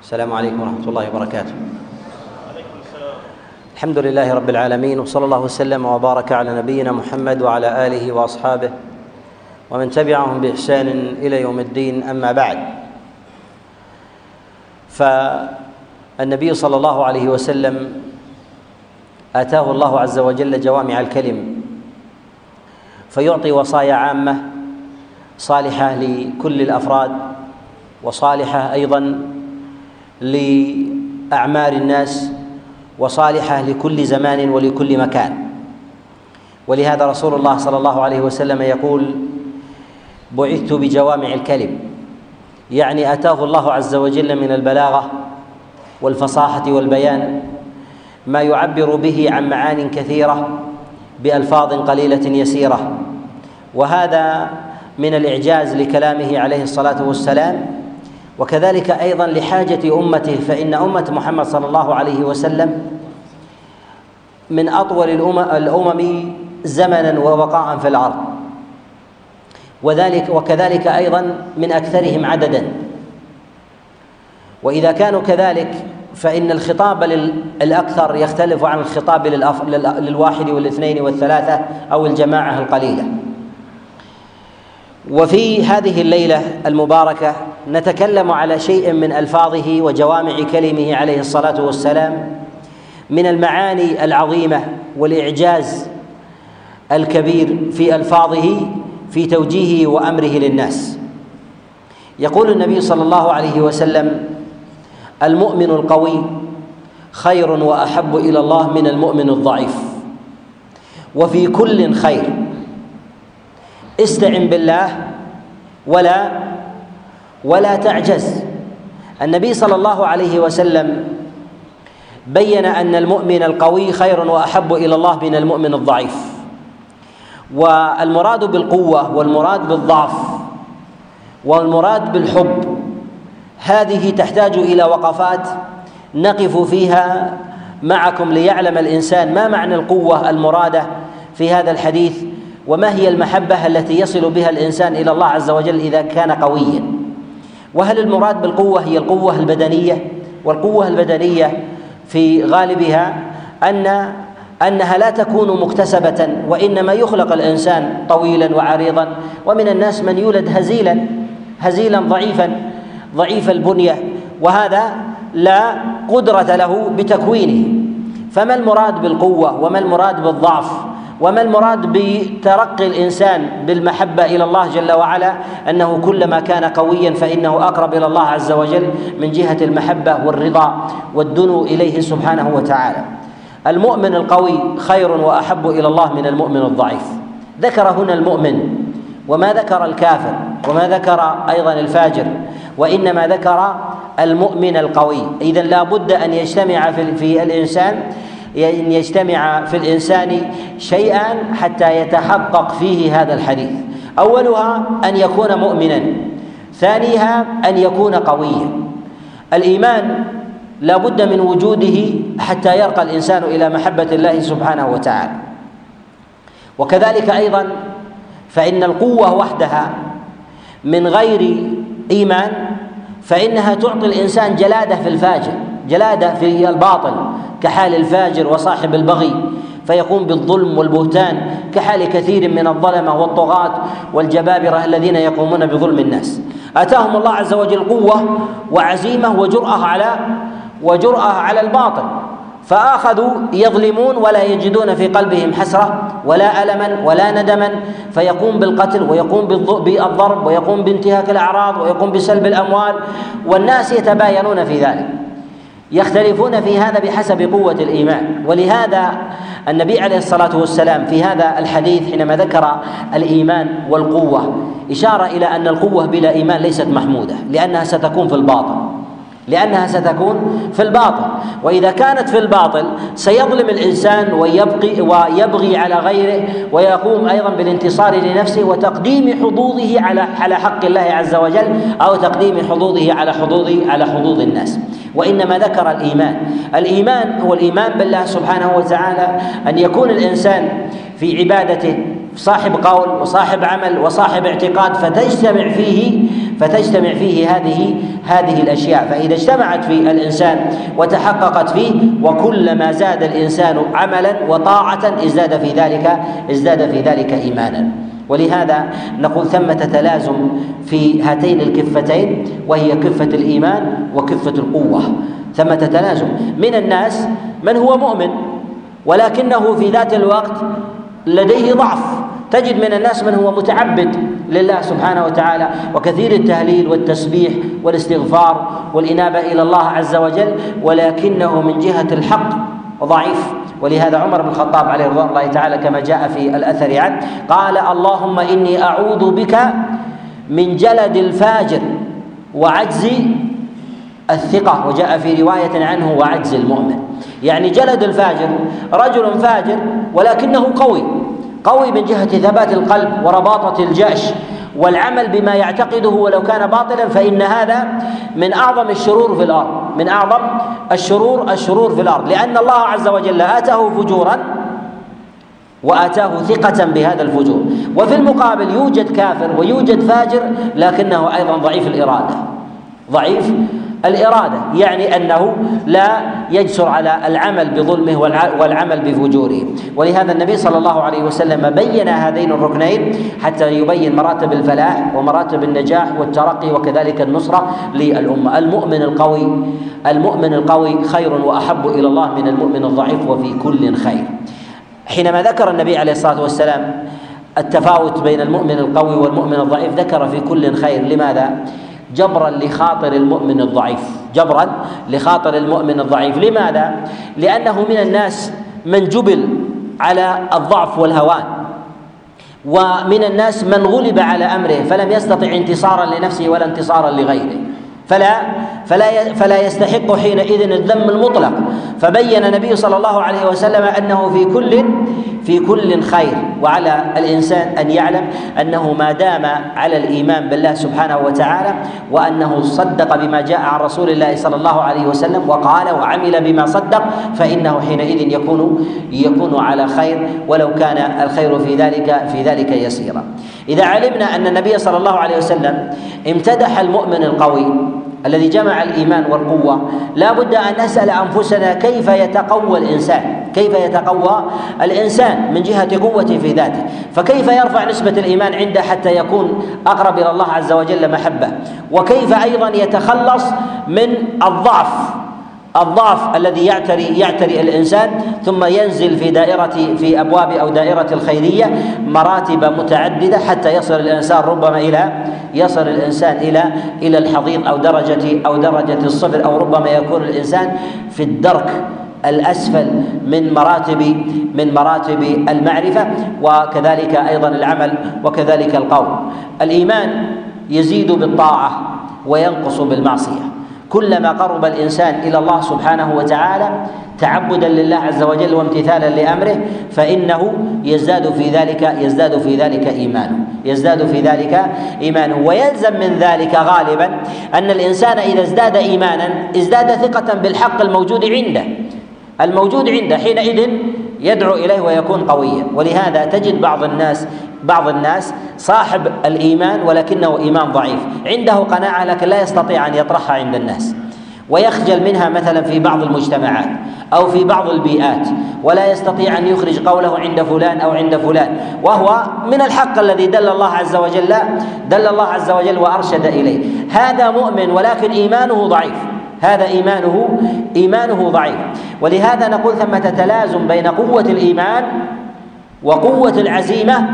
السلام عليكم ورحمة الله وبركاته. الحمد لله رب العالمين وصلى الله وسلم وبارك على نبينا محمد وعلى آله وأصحابه ومن تبعهم بإحسان إلى يوم الدين أما بعد. فالنبي صلى الله عليه وسلم آتاه الله عز وجل جوامع الكلم فيعطي وصايا عامة صالحة لكل الأفراد وصالحة أيضا لأعمار الناس وصالحة لكل زمان ولكل مكان. ولهذا رسول الله صلى الله عليه وسلم يقول بعثت بجوامع الكلم. يعني أتاه الله عز وجل من البلاغة والفصاحة والبيان ما يعبر به عن معان كثيرة بألفاظ قليلة يسيرة. وهذا من الإعجاز لكلامه عليه الصلاة والسلام وكذلك أيضا لحاجة أمته فإن أمة محمد صلى الله عليه وسلم من أطول الأمم زمنا وبقاء في الأرض وذلك وكذلك أيضا من أكثرهم عددا. وإذا كانوا كذلك فإن الخطاب الأكثر يختلف عن الخطاب للواحد والاثنين والثلاثة أو الجماعة القليلة. وفي هذه الليلة المباركة نتكلم على شيء من ألفاظه وجوامع كلمه عليه الصلاة والسلام من المعاني العظيمة والإعجاز الكبير في ألفاظه في توجيهه وأمره للناس. يقول النبي صلى الله عليه وسلم المؤمن القوي خير وأحب إلى الله من المؤمن الضعيف. وفي كل خير. استعن بالله ولا ولا تعجز. النبي صلى الله عليه وسلم بين أن المؤمن القوي خير وأحب إلى الله من المؤمن الضعيف. والمراد بالقوة والمراد بالضعف والمراد بالحب هذه تحتاج إلى وقفات نقف فيها معكم ليعلم الإنسان ما معنى القوة المرادة في هذا الحديث وما هي المحبة التي يصل بها الإنسان إلى الله عز وجل إذا كان قويا. وهل المراد بالقوة هي القوة البدنية؟ والقوة البدنية في غالبها ان أنها لا تكون مكتسبة وإنما يخلق الإنسان طويلا وعريضا. ومن الناس من يولد هزيلا هزيلا ضعيفا ضعيف البنية. وهذا لا قدرة له بتكوينه. فما المراد بالقوة وما المراد بالضعف؟ وما المراد بترقي الإنسان بالمحبة إلى الله جل وعلا؟ أنه كلما كان قويا فإنه أقرب إلى الله عز وجل من جهة المحبة والرضا والدنو إليه سبحانه وتعالى. المؤمن القوي خير وأحب إلى الله من المؤمن الضعيف. ذكر هنا المؤمن وما ذكر الكافر وما ذكر أيضا الفاجر وإنما ذكر المؤمن القوي. اذا لا بد أن يجتمع في الإنسان أن يجتمع في الإنسان شيئان حتى يتحقق فيه هذا الحديث. أولها أن يكون مؤمنا. ثانيها أن يكون قويا. الإيمان لا بد من وجوده حتى يرقى الإنسان إلى محبة الله سبحانه وتعالى. وكذلك أيضا فإن القوة وحدها من غير إيمان فإنها تعطي الإنسان جلادة في الفاجر. جلادة في الباطل كحال الفاجر وصاحب البغي فيقوم بالظلم والبهتان كحال كثير من الظلمه والطغاة والجبابرة الذين يقومون بظلم الناس. أتاهم الله عز وجل قوة وعزيمة وجرأة على وجرأة على الباطل فآخذوا يظلمون ولا يجدون في قلبهم حسرة ولا ألما ولا ندما فيقوم بالقتل ويقوم بالضرب ويقوم بانتهاك الأعراض ويقوم بسلب الأموال والناس يتباينون في ذلك. يختلفون في هذا بحسب قوة الإيمان. ولهذا النبي عليه الصلاة والسلام في هذا الحديث حينما ذكر الإيمان والقوة إشارة إلى أن القوة بلا إيمان ليست محمودة لأنها ستكون في الباطن. لأنها ستكون في الباطل. وإذا كانت في الباطل سيظلم الإنسان ويبقي ويبغي على غيره ويقوم أيضا بالانتصار لنفسه وتقديم حظوظه على على حق الله عز وجل أو تقديم حظوظه على حظوظ على حظوظ الناس. وإنما ذكر الإيمان. الإيمان هو الإيمان بالله سبحانه وتعالى أن يكون الإنسان في عبادته صاحب قول وصاحب عمل وصاحب اعتقاد فتجتمع فيه فتجتمع فيه هذه هذه الأشياء. فإذا اجتمعت في الإنسان وتحققت فيه وكلما زاد الإنسان عملا وطاعه ازداد في ذلك ازداد في ذلك ايمانا. ولهذا نقول ثمة تلازم في هاتين الكفتين وهي كفة الإيمان وكفة القوة. ثمة تلازم. من الناس من هو مؤمن ولكنه في ذات الوقت لديه ضعف. تجد من الناس من هو متعبد لله سبحانه وتعالى وكثير التهليل والتسبيح والاستغفار والإنابة إلى الله عز وجل ولكنه من جهة الحق ضعيف. ولهذا عمر بن الخطاب عليه رضوان الله تعالى كما جاء في الأثر عنه قال اللهم إني أعوذ بك من جلد الفاجر وعجز الثقة. وجاء في رواية عنه وعجز المؤمن. يعني جلد الفاجر رجل فاجر ولكنه قوي. قوي من جهة ثبات القلب ورباطة الجأش والعمل بما يعتقده ولو كان باطلا فإن هذا من أعظم الشرور في الأرض من أعظم الشرور الشرور في الأرض. لأن الله عز وجل آتاه فجورا وآتاه ثقة بهذا الفجور. وفي المقابل يوجد كافر ويوجد فاجر لكنه أيضا ضعيف الإرادة ضعيف الإرادة يعني أنه لا يجسر على العمل بظلمه والعمل بفجوره. ولهذا النبي صلى الله عليه وسلم بين هذين الركنين حتى يبين مراتب الفلاح ومراتب النجاح والترقي وكذلك النصرة للأمة. المؤمن القوي المؤمن القوي خير وأحب إلى الله من المؤمن الضعيف وفي كل خير. حينما ذكر النبي عليه الصلاة والسلام التفاوت بين المؤمن القوي والمؤمن الضعيف ذكر في كل خير. لماذا؟ جبرا لخاطر المؤمن الضعيف. جبرا لخاطر المؤمن الضعيف. لماذا؟ لأنه من الناس من جبل على الضعف والهوان ومن الناس من غلب على أمره فلم يستطع انتصارا لنفسه ولا انتصارا لغيره. فلا فلا فلا يستحق حينئذ الذم المطلق. فبين النبي صلى الله عليه وسلم أنه في كل في كل خير وعلى الإنسان أن يعلم أنه ما دام على الإيمان بالله سبحانه وتعالى وأنه صدق بما جاء عن رسول الله صلى الله عليه وسلم وقال وعمل بما صدق فإنه حينئذ يكون يكون على خير ولو كان الخير في ذلك في ذلك يسيرا. إذا علمنا أن النبي صلى الله عليه وسلم امتدح المؤمن القوي الذي جمع الإيمان والقوة. لا بد أن نسأل أنفسنا كيف يتقوى الإنسان. كيف يتقوى الإنسان من جهة قوته في ذاته. فكيف يرفع نسبة الإيمان عنده حتى يكون أقرب إلى الله عز وجل محبة. وكيف أيضا يتخلص من الضعف. الضعف الذي يعتري يعتري الإنسان ثم ينزل في دائرة في أبواب أو دائرة الخيرية مراتب متعددة حتى يصل الإنسان ربما إلى يصل الإنسان إلى إلى الحضيض أو درجة أو درجة الصفر أو ربما يكون الإنسان في الدرك الأسفل من مراتب من مراتب المعرفة وكذلك أيضا العمل وكذلك القول. الإيمان يزيد بالطاعة وينقص بالمعصية. كلما قرب الإنسان إلى الله سبحانه وتعالى تعبدا لله عز وجل وامتثالا لأمره فإنه يزداد في ذلك يزداد في ذلك إيمانه يزداد في ذلك إيمانه. ويلزم من ذلك غالبا أن الإنسان إذا ازداد ايمانا ازداد ثقة بالحق الموجود عنده الموجود عنده حينئذ يدعو إليه ويكون قويا. ولهذا تجد بعض الناس بعض الناس صاحب الإيمان ولكنه إيمان ضعيف. عنده قناعة لكن لا يستطيع أن يطرحها عند الناس. ويخجل منها مثلا في بعض المجتمعات أو في بعض البيئات ولا يستطيع أن يخرج قوله عند فلان أو عند فلان. وهو من الحق الذي دل الله عز وجل دل الله عز وجل وأرشد إليه. هذا مؤمن ولكن إيمانه ضعيف. هذا إيمانه إيمانه ضعيف. ولهذا نقول ثمة تلازم بين قوة الإيمان وقوة العزيمة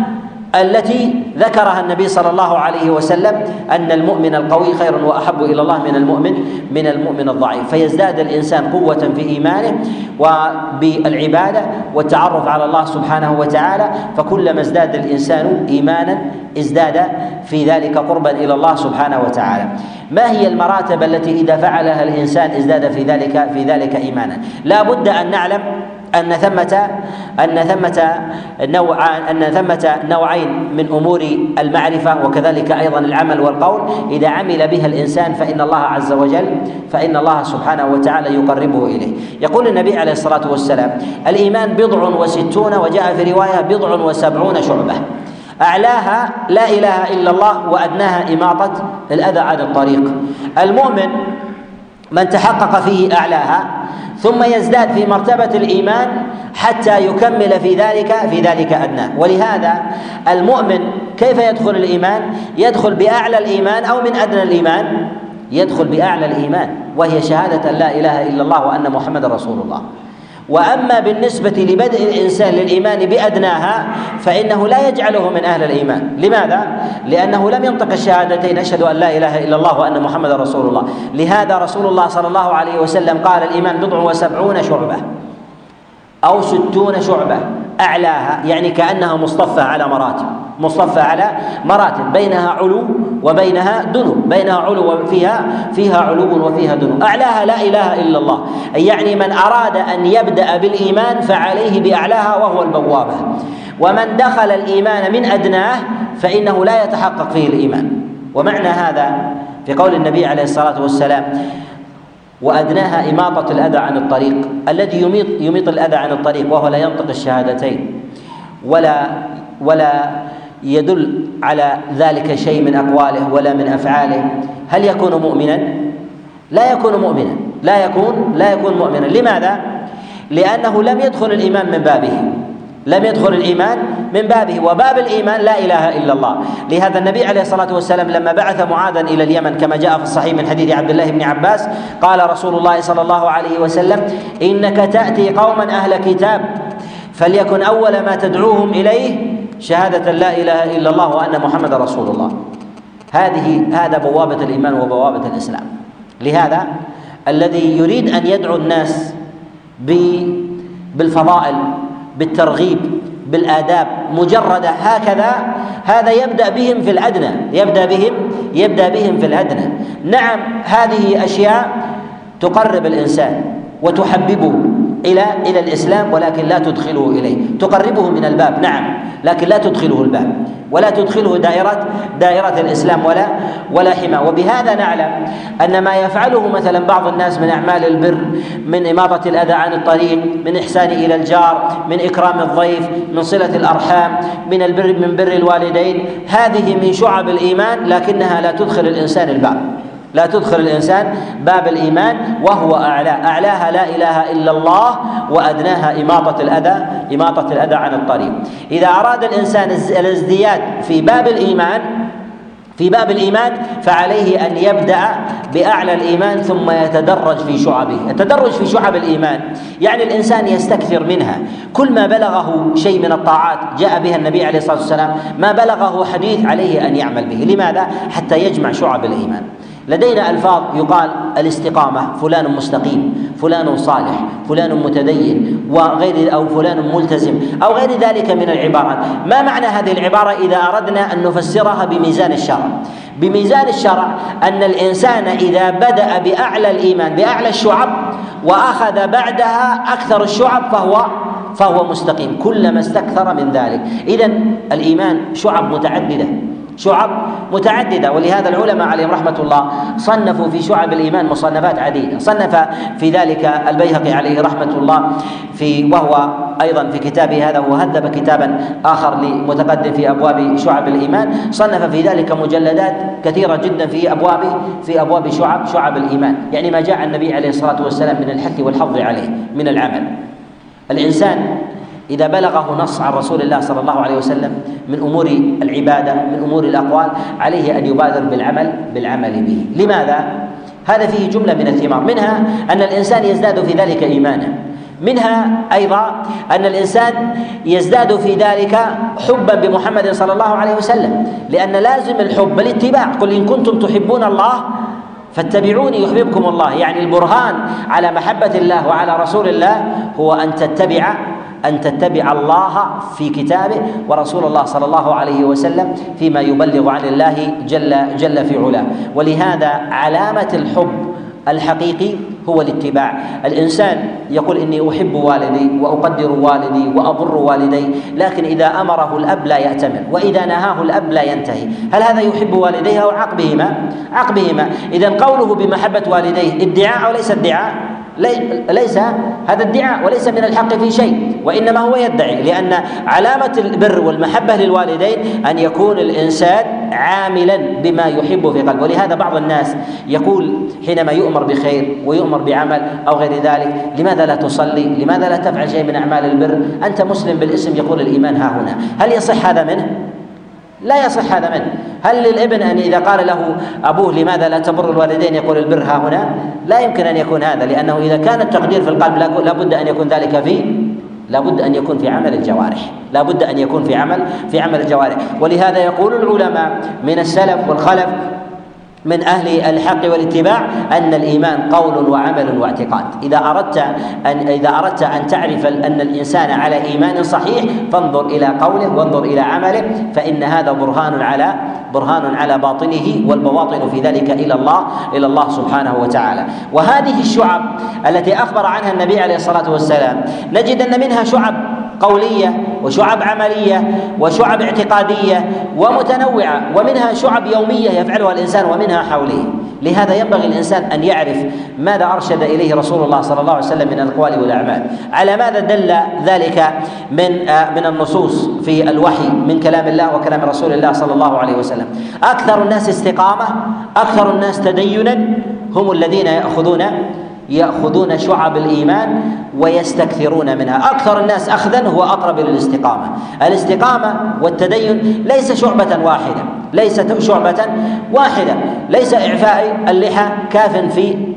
التي ذكرها النبي صلى الله عليه وسلم أن المؤمن القوي خير وأحب إلى الله من المؤمن من المؤمن الضعيف. فيزداد الإنسان قوة في إيمانه وبالعبادة والتعرف على الله سبحانه وتعالى فكلما ازداد الإنسان إيمانا ازداد في ذلك قربا إلى الله سبحانه وتعالى. ما هي المراتب التي إذا فعلها الإنسان ازداد في ذلك في ذلك إيمانا؟ لا بد أن نعلم أن ثمة أن ثمة نوع أن ثمة نوعين من أمور المعرفة وكذلك أيضا العمل والقول. إذا عمل بها الإنسان فإن الله عز وجل فإن الله سبحانه وتعالى يقربه إليه. يقول النبي عليه الصلاة والسلام الإيمان بضع وستون وجاء في رواية بضع وسبعون شعبة. أعلاها لا إله إلا الله وأدناها إماطة الأذى عن الطريق. المؤمن من تحقق فيه أعلاها ثم يزداد في مرتبة الإيمان حتى يكمل في ذلك في ذلك أدناه ولهذا المؤمن كيف يدخل الإيمان؟ يدخل بأعلى الإيمان أو من أدنى الإيمان؟ يدخل بأعلى الإيمان وهي شهادة أن لا إله إلا الله وأن محمد رسول الله. وأما بالنسبة لبدء الإنسان للإيمان بأدناها فإنه لا يجعله من أهل الإيمان. لماذا؟ لأنه لم ينطق الشهادتين أشهد أن لا إله إلا الله وأن محمد رسول الله. لهذا رسول الله صلى الله عليه وسلم قال الإيمان بضع وسبعون شعبة أو ستون شعبة. أعلاها يعني كأنها مصطفى على مراتب. مصطفى على مراتب. بينها علو وبينها دنو. بينها علو وفيها فيها علو وفيها دنو. أعلاها لا إله إلا الله. يعني من أراد أن يبدأ بالإيمان فعليه بأعلاها وهو البوابة. ومن دخل الإيمان من أدناه فإنه لا يتحقق فيه الإيمان. ومعنى هذا في قول النبي عليه الصلاة والسلام وأدناها إماطة الأذى عن الطريق. الذي يميط يميط الأذى عن الطريق وهو لا ينطق الشهادتين. ولا ولا يدل على ذلك شيء من أقواله ولا من أفعاله. هل يكون مؤمنا؟ لا يكون مؤمنا. لا يكون لا يكون مؤمنا. لماذا؟ لأنه لم يدخل الايمان من بابه. لم يدخل الإيمان من بابه وباب الإيمان لا إله إلا الله. لهذا النبي عليه الصلاة والسلام لما بعث معاذا إلى اليمن كما جاء في الصحيح من حديث عبد الله بن عباس قال رسول الله صلى الله عليه وسلم إنك تأتي قوما أهل كتاب فليكن أول ما تدعوهم إليه شهادة لا إله إلا الله وأن محمد رسول الله. هذه هذا بوابة الإيمان وبوابة الإسلام. لهذا الذي يريد أن يدعو الناس بالفضائل بالترغيب بالآداب مجردة هكذا هذا يبدأ بهم في الأدنى يبدأ بهم يبدأ بهم في الأدنى. نعم هذه أشياء تقرب الإنسان وتحببه. إلى إلى الإسلام ولكن لا تدخله إليه. تقربه من الباب نعم لكن لا تدخله الباب. ولا تدخله دائرة دائرة الإسلام ولا ولا حمى وبهذا نعلم أن ما يفعله مثلا بعض الناس من أعمال البر من إماطة الأذى عن الطريق من إحسان إلى الجار من إكرام الضيف من صلة الأرحام من البر من بر الوالدين هذه من شعب الإيمان لكنها لا تدخل الإنسان الباب. لا تدخل الإنسان باب الإيمان وهو أعلى. أعلاها لا إله إلا الله وأدناها إماطة الأذى إماطة الأذى عن الطريق. إذا أراد الإنسان الازدياد في باب الإيمان في باب الإيمان فعليه أن يبدأ بأعلى الإيمان ثم يتدرج في شعبه. التدرج في شعب الإيمان يعني الإنسان يستكثر منها. كل ما بلغه شيء من الطاعات جاء بها النبي عليه الصلاة والسلام ما بلغه حديث عليه أن يعمل به. لماذا؟ حتى يجمع شعب الإيمان. لدينا ألفاظ يقال الاستقامة فلان مستقيم فلان صالح فلان متدين وغير أو فلان ملتزم أو غير ذلك من العبارات. ما معنى هذه العبارة إذا أردنا أن نفسرها بميزان الشرع؟ بميزان الشرع أن الإنسان إذا بدأ بأعلى الإيمان بأعلى الشعب وأخذ بعدها أكثر الشعب فهو فهو مستقيم كلما استكثر من ذلك. اذا الإيمان شعب متعددة. شعب متعددة ولهذا العلماء عليهم رحمة الله صنفوا في شعب الإيمان مصنفات عديدة. صنف في ذلك البيهقي عليه رحمة الله في وهو أيضا في كتابه هذا وهذب كتابا آخر لمتقدم في أبواب شعب الإيمان. صنف في ذلك مجلدات كثيرة جدا في أبواب في أبواب شعب شعب الإيمان. يعني ما جاء النبي عليه الصلاة والسلام من الحث والحظ عليه من العمل. الإنسان إذا بلغه نص عن رسول الله صلى الله عليه وسلم من أمور العبادة من أمور الأقوال عليه أن يبادر بالعمل بالعمل به. لماذا؟ هذا فيه جملة من الثمار منها أن الإنسان يزداد في ذلك إيمانا. منها أيضا أن الإنسان يزداد في ذلك حبا بمحمد صلى الله عليه وسلم. لأن لازم الحب الاتباع. قل إن كنتم تحبون الله فاتبعوني يحببكم الله. يعني البرهان على محبة الله وعلى رسول الله هو أن تتبع أن تتبع الله في كتابه ورسول الله صلى الله عليه وسلم فيما يبلغ عن الله جل جل في علاه. ولهذا علامة الحب الحقيقي هو الاتباع. الإنسان يقول إني أحب والدي وأقدر والدي وابر والدي لكن إذا أمره الأب لا ياتمر وإذا نهاه الأب لا ينتهي. هل هذا يحب والديه أو عقبهما؟ عقبهما. إذا قوله بمحبة والديه ادعاء وليس ادعاء ليس هذا ادعاء وليس من الحق في شيء وإنما هو يدعي لأن علامة البر والمحبة للوالدين أن يكون الإنسان عاملا بما يحب في قلبه ولهذا بعض الناس يقول حينما يؤمر بخير ويؤمر بعمل أو غير ذلك لماذا لا تصلي؟ لماذا لا تفعل شيء من أعمال البر؟ أنت مسلم بالاسم يقول الإيمان ها هنا، هل يصح هذا منه؟ لا يصح هذا منه هل للابن أن إذا قال له أبوه لماذا لا تبر الوالدين يقول البر ها هنا؟ لا يمكن أن يكون هذا لأنه إذا كان التقدير في القلب لابد أن يكون ذلك في لابد أن يكون في عمل الجوارح. لابد أن يكون في عمل في عمل الجوارح. ولهذا يقول العلماء من السلف والخلف من أهل الحق والاتباع أن الإيمان قول وعمل واعتقاد. إذا أردت ان إذا أردت أن تعرف أن الإنسان على إيمان صحيح فانظر إلى قوله وانظر إلى عمله فإن هذا برهان على برهان على باطنه والبواطن في ذلك إلى الله إلى الله سبحانه وتعالى. وهذه الشعب التي أخبر عنها النبي عليه الصلاة والسلام نجد أن منها شعب قولية وشعب عملية وشعب اعتقادية ومتنوعة ومنها شعب يومية يفعلها الإنسان ومنها حوله. لهذا ينبغي الإنسان أن يعرف ماذا أرشد إليه رسول الله صلى الله عليه وسلم من الأقوال والأعمال. على ماذا دل ذلك من آه، من النصوص في الوحي من كلام الله وكلام رسول الله صلى الله عليه وسلم؟ أكثر الناس استقامة أكثر الناس تدينا هم الذين يأخذون يأخذون شعب الإيمان ويستكثرون منها. أكثر الناس اخذا هو أقرب إلى الاستقامة. الاستقامة والتدين ليس شعبة واحدة ليست شعبة واحدة ليس إعفاء اللحى كاف في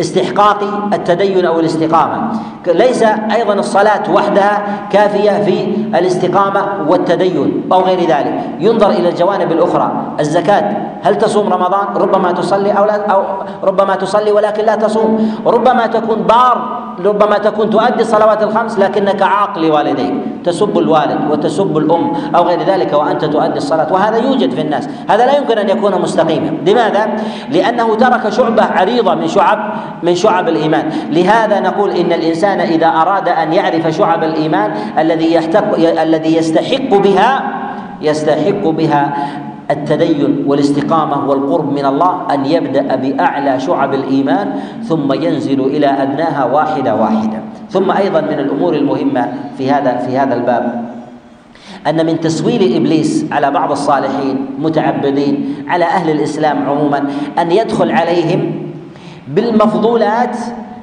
استحقاق التدين أو الاستقامة. ليس أيضا الصلاة وحدها كافية في الاستقامة والتدين أو غير ذلك. ينظر إلى الجوانب الأخرى. الزكاة. هل تصوم رمضان؟ ربما تصلي أو لا أو ربما تصلي ولكن لا تصوم. ربما تكون بار ربما تكون تؤدي الصلوات الخمس لكنك عاق لوالديك تسب الوالد وتسب الأم أو غير ذلك وأنت تؤدي الصلاة. وهذا يوجد في الناس هذا لا يمكن أن يكون مستقيما. لماذا؟ لأنه ترك شعبة عريضة من شعب من شعب الإيمان. لهذا نقول إن الإنسان إذا أراد أن يعرف شعب الإيمان الذي يحتق الذي يستحق بها يستحق بها التدين والاستقامة والقرب من الله أن يبدأ بأعلى شعب الإيمان ثم ينزل إلى ادناها واحدة واحدة. ثم أيضا من الأمور المهمة في هذا في هذا الباب أن من تسويل إبليس على بعض الصالحين متعبدين على أهل الإسلام عموما أن يدخل عليهم بالمفضولات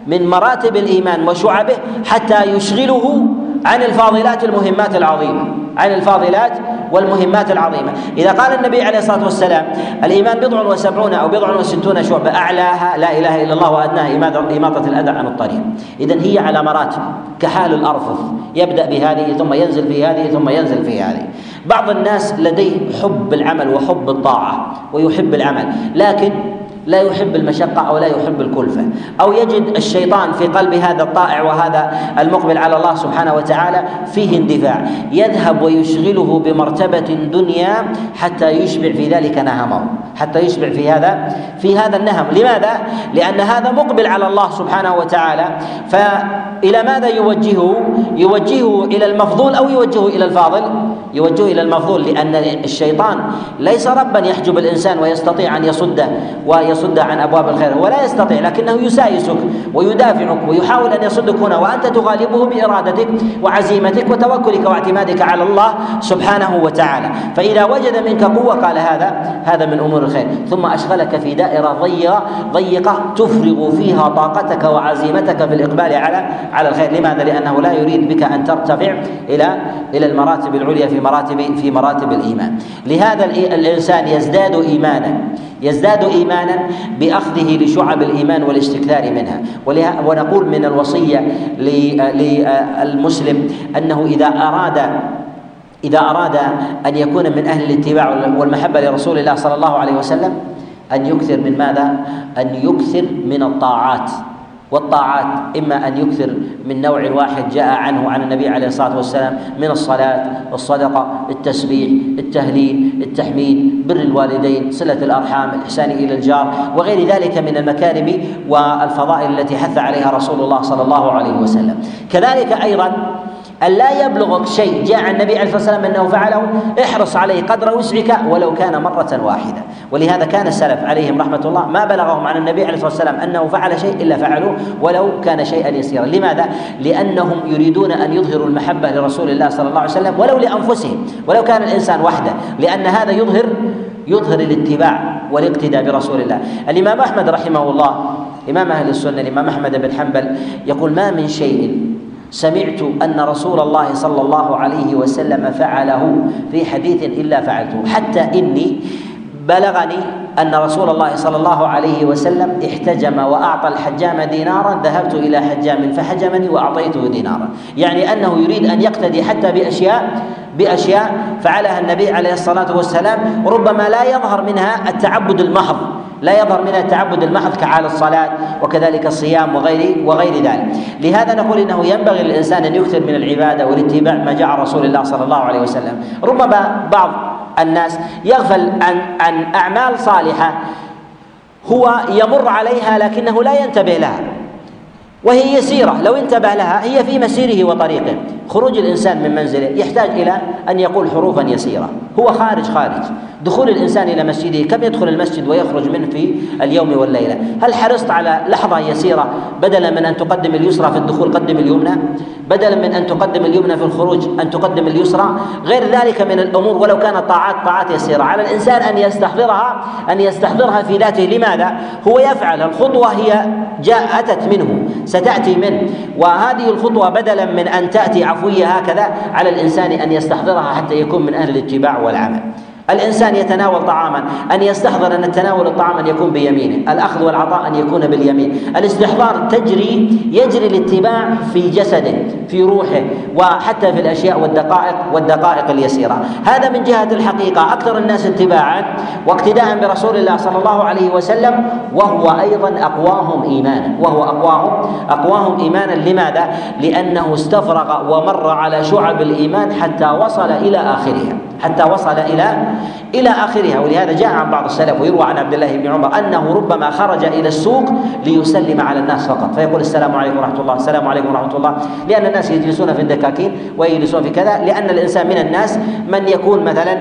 من مراتب الإيمان وشعبه حتى يشغله عن الفاضلات المهمات العظيمة عن الفاضلات والمهمات العظيمة. إذا قال النبي عليه الصلاة والسلام الإيمان بضع وسبعون أو بضع وستون شعبة أعلاها لا إله إلا الله وأدناها إماطة الأذى عن الطريق. اذا هي على مراتب. كحال الارفف يبدأ بهذه ثم ينزل في هذه ثم ينزل في هذه. بعض الناس لديه حب العمل وحب الطاعة ويحب العمل. لكن لا يحب المشقة أو لا يحب الكلفة أو يجد الشيطان في قلب هذا الطائع وهذا المقبل على الله سبحانه وتعالى فيه اندفاع يذهب ويشغله بمرتبة دنيا حتى يشبع في ذلك نهمه حتى يشبع في هذا في هذا النهم لماذا؟ لأن هذا مقبل على الله سبحانه وتعالى فإلى ماذا يوجهه؟ يوجهه إلى المفضول أو يوجهه إلى الفاضل؟ يوجهه إلى المفضول لأن الشيطان ليس ربا يحجب الإنسان ويستطيع أن يصده ويصد عن أبواب الخير هو لا يستطيع لكنه يسايسك ويدافعك ويحاول أن يصدك هنا وأنت تغالبه بإرادتك وعزيمتك وتوكلك واعتمادك على الله سبحانه وتعالى. فإذا وجد منك قوة قال هذا هذا من أمور الخير. ثم أشغلك في دائرة ضيقة ضيقة تفرغ فيها طاقتك وعزيمتك في الإقبال على على الخير. لماذا؟ لأنه لا يريد بك أن ترتفع إلى إلى المراتب العليا في مراتب في مراتب الإيمان. لهذا الإنسان يزداد إيمانا. يزداد إيمانا بأخذه لشعب الإيمان والاستكثار منها ونقول من الوصية للمسلم أنه إذا اراد إذا أراد أن يكون من أهل الاتباع والمحبة لرسول الله صلى الله عليه وسلم أن يكثر من ماذا؟ أن يكثر من الطاعات والطاعات إما أن يكثر من نوع واحد جاء عنه عن النبي عليه الصلاة والسلام من الصلاة الصدقة التسبيح التهليل التحميد بر الوالدين صلة الأرحام الإحسان إلى الجار وغير ذلك من المكارم والفضائل التي حث عليها رسول الله صلى الله عليه وسلم. كذلك أيضا أن لا يبلغك شيء جاء عن النبي عليه الصلاة والسلام أنه فعله احرص عليه قدر وسعك ولو كان مرة واحدة. ولهذا كان السلف عليهم رحمة الله ما بلغهم عن النبي عليه الصلاة والسلام أنه فعل شيء إلا فعلوه ولو كان شيئا يسيرا. لماذا؟ لأنهم يريدون أن يظهروا المحبة لرسول الله صلى الله عليه وسلم ولو لأنفسهم. ولو كان الإنسان وحده. لأن هذا يظهر يظهر الاتباع والاقتداء برسول الله. الإمام أحمد رحمه الله إمام أهل السنة الإمام أحمد بن حنبل يقول ما من شيء سمعت أن رسول الله صلى الله عليه وسلم فعله في حديث إلا فعلته. حتى إني بلغني أن رسول الله صلى الله عليه وسلم احتجم وأعطى الحجام دينارا ذهبت إلى حجام فحجمني وأعطيته دينارا. يعني أنه يريد أن يقتدي حتى بأشياء بأشياء فعلها النبي عليه الصلاة والسلام. ربما لا يظهر منها التعبد المحض لا يظهر منها التعبد المحض كحال الصلاة وكذلك الصيام وغير وغير ذلك. لهذا نقول إنه ينبغي للإنسان أن يكثر من العبادة والاتباع ما جاء رسول الله صلى الله عليه وسلم. ربما بعض الناس يغفل عن عن أعمال صالحة هو يمر عليها لكنه لا ينتبه لها. وهي يسيرة لو انتبه لها هي في مسيره وطريقه. خروج الإنسان من منزله يحتاج إلى أن يقول حروفا يسيرة. هو خارج خارج. دخول الإنسان إلى مسجده كم يدخل المسجد ويخرج منه في اليوم والليلة؟ هل حرصت على لحظة يسيرة بدلا من أن تقدم اليسرى في الدخول قدم اليمنى؟ بدلا من أن تقدم اليمنى في الخروج أن تقدم اليسرى؟ غير ذلك من الأمور ولو كانت طاعات طاعات يسيرة. على الإنسان أن يستحضرها أن يستحضرها في ذاته. لماذا؟ هو يفعل. الخطوة هي جاء أتت منه ستأتي منه. وهذه الخطوة بدلا من أن تأتي عفوية هكذا على الإنسان أن يستحضرها حتى يكون من أهل الاتباع والعمل. الإنسان يتناول طعاما أن يستحضر أن تناول الطعام أن يكون بيمينه الأخذ والعطاء أن يكون باليمين الاستحضار تجري يجري الاتباع في جسده في روحه وحتى في الأشياء والدقائق والدقائق اليسيرة. هذا من جهة الحقيقة أكثر الناس اتباعا واقتداء برسول الله صلى الله عليه وسلم وهو أيضا أقواهم إيمانا. وهو اقواهم أقواهم إيمانا لماذا؟ لأنه استفرغ ومر على شعب الإيمان حتى وصل إلى آخرها حتى وصل إلى إلى اخرها ولهذا جاء عن بعض السلف ويروى عن عبد الله بن عمر أنه ربما خرج إلى السوق ليسلم على الناس فقط. فيقول السلام عليكم ورحمة الله السلام عليكم ورحمة الله. لأن الناس يجلسون في الدكاكين ويجلسون في كذا لأن الإنسان من الناس من يكون مثلا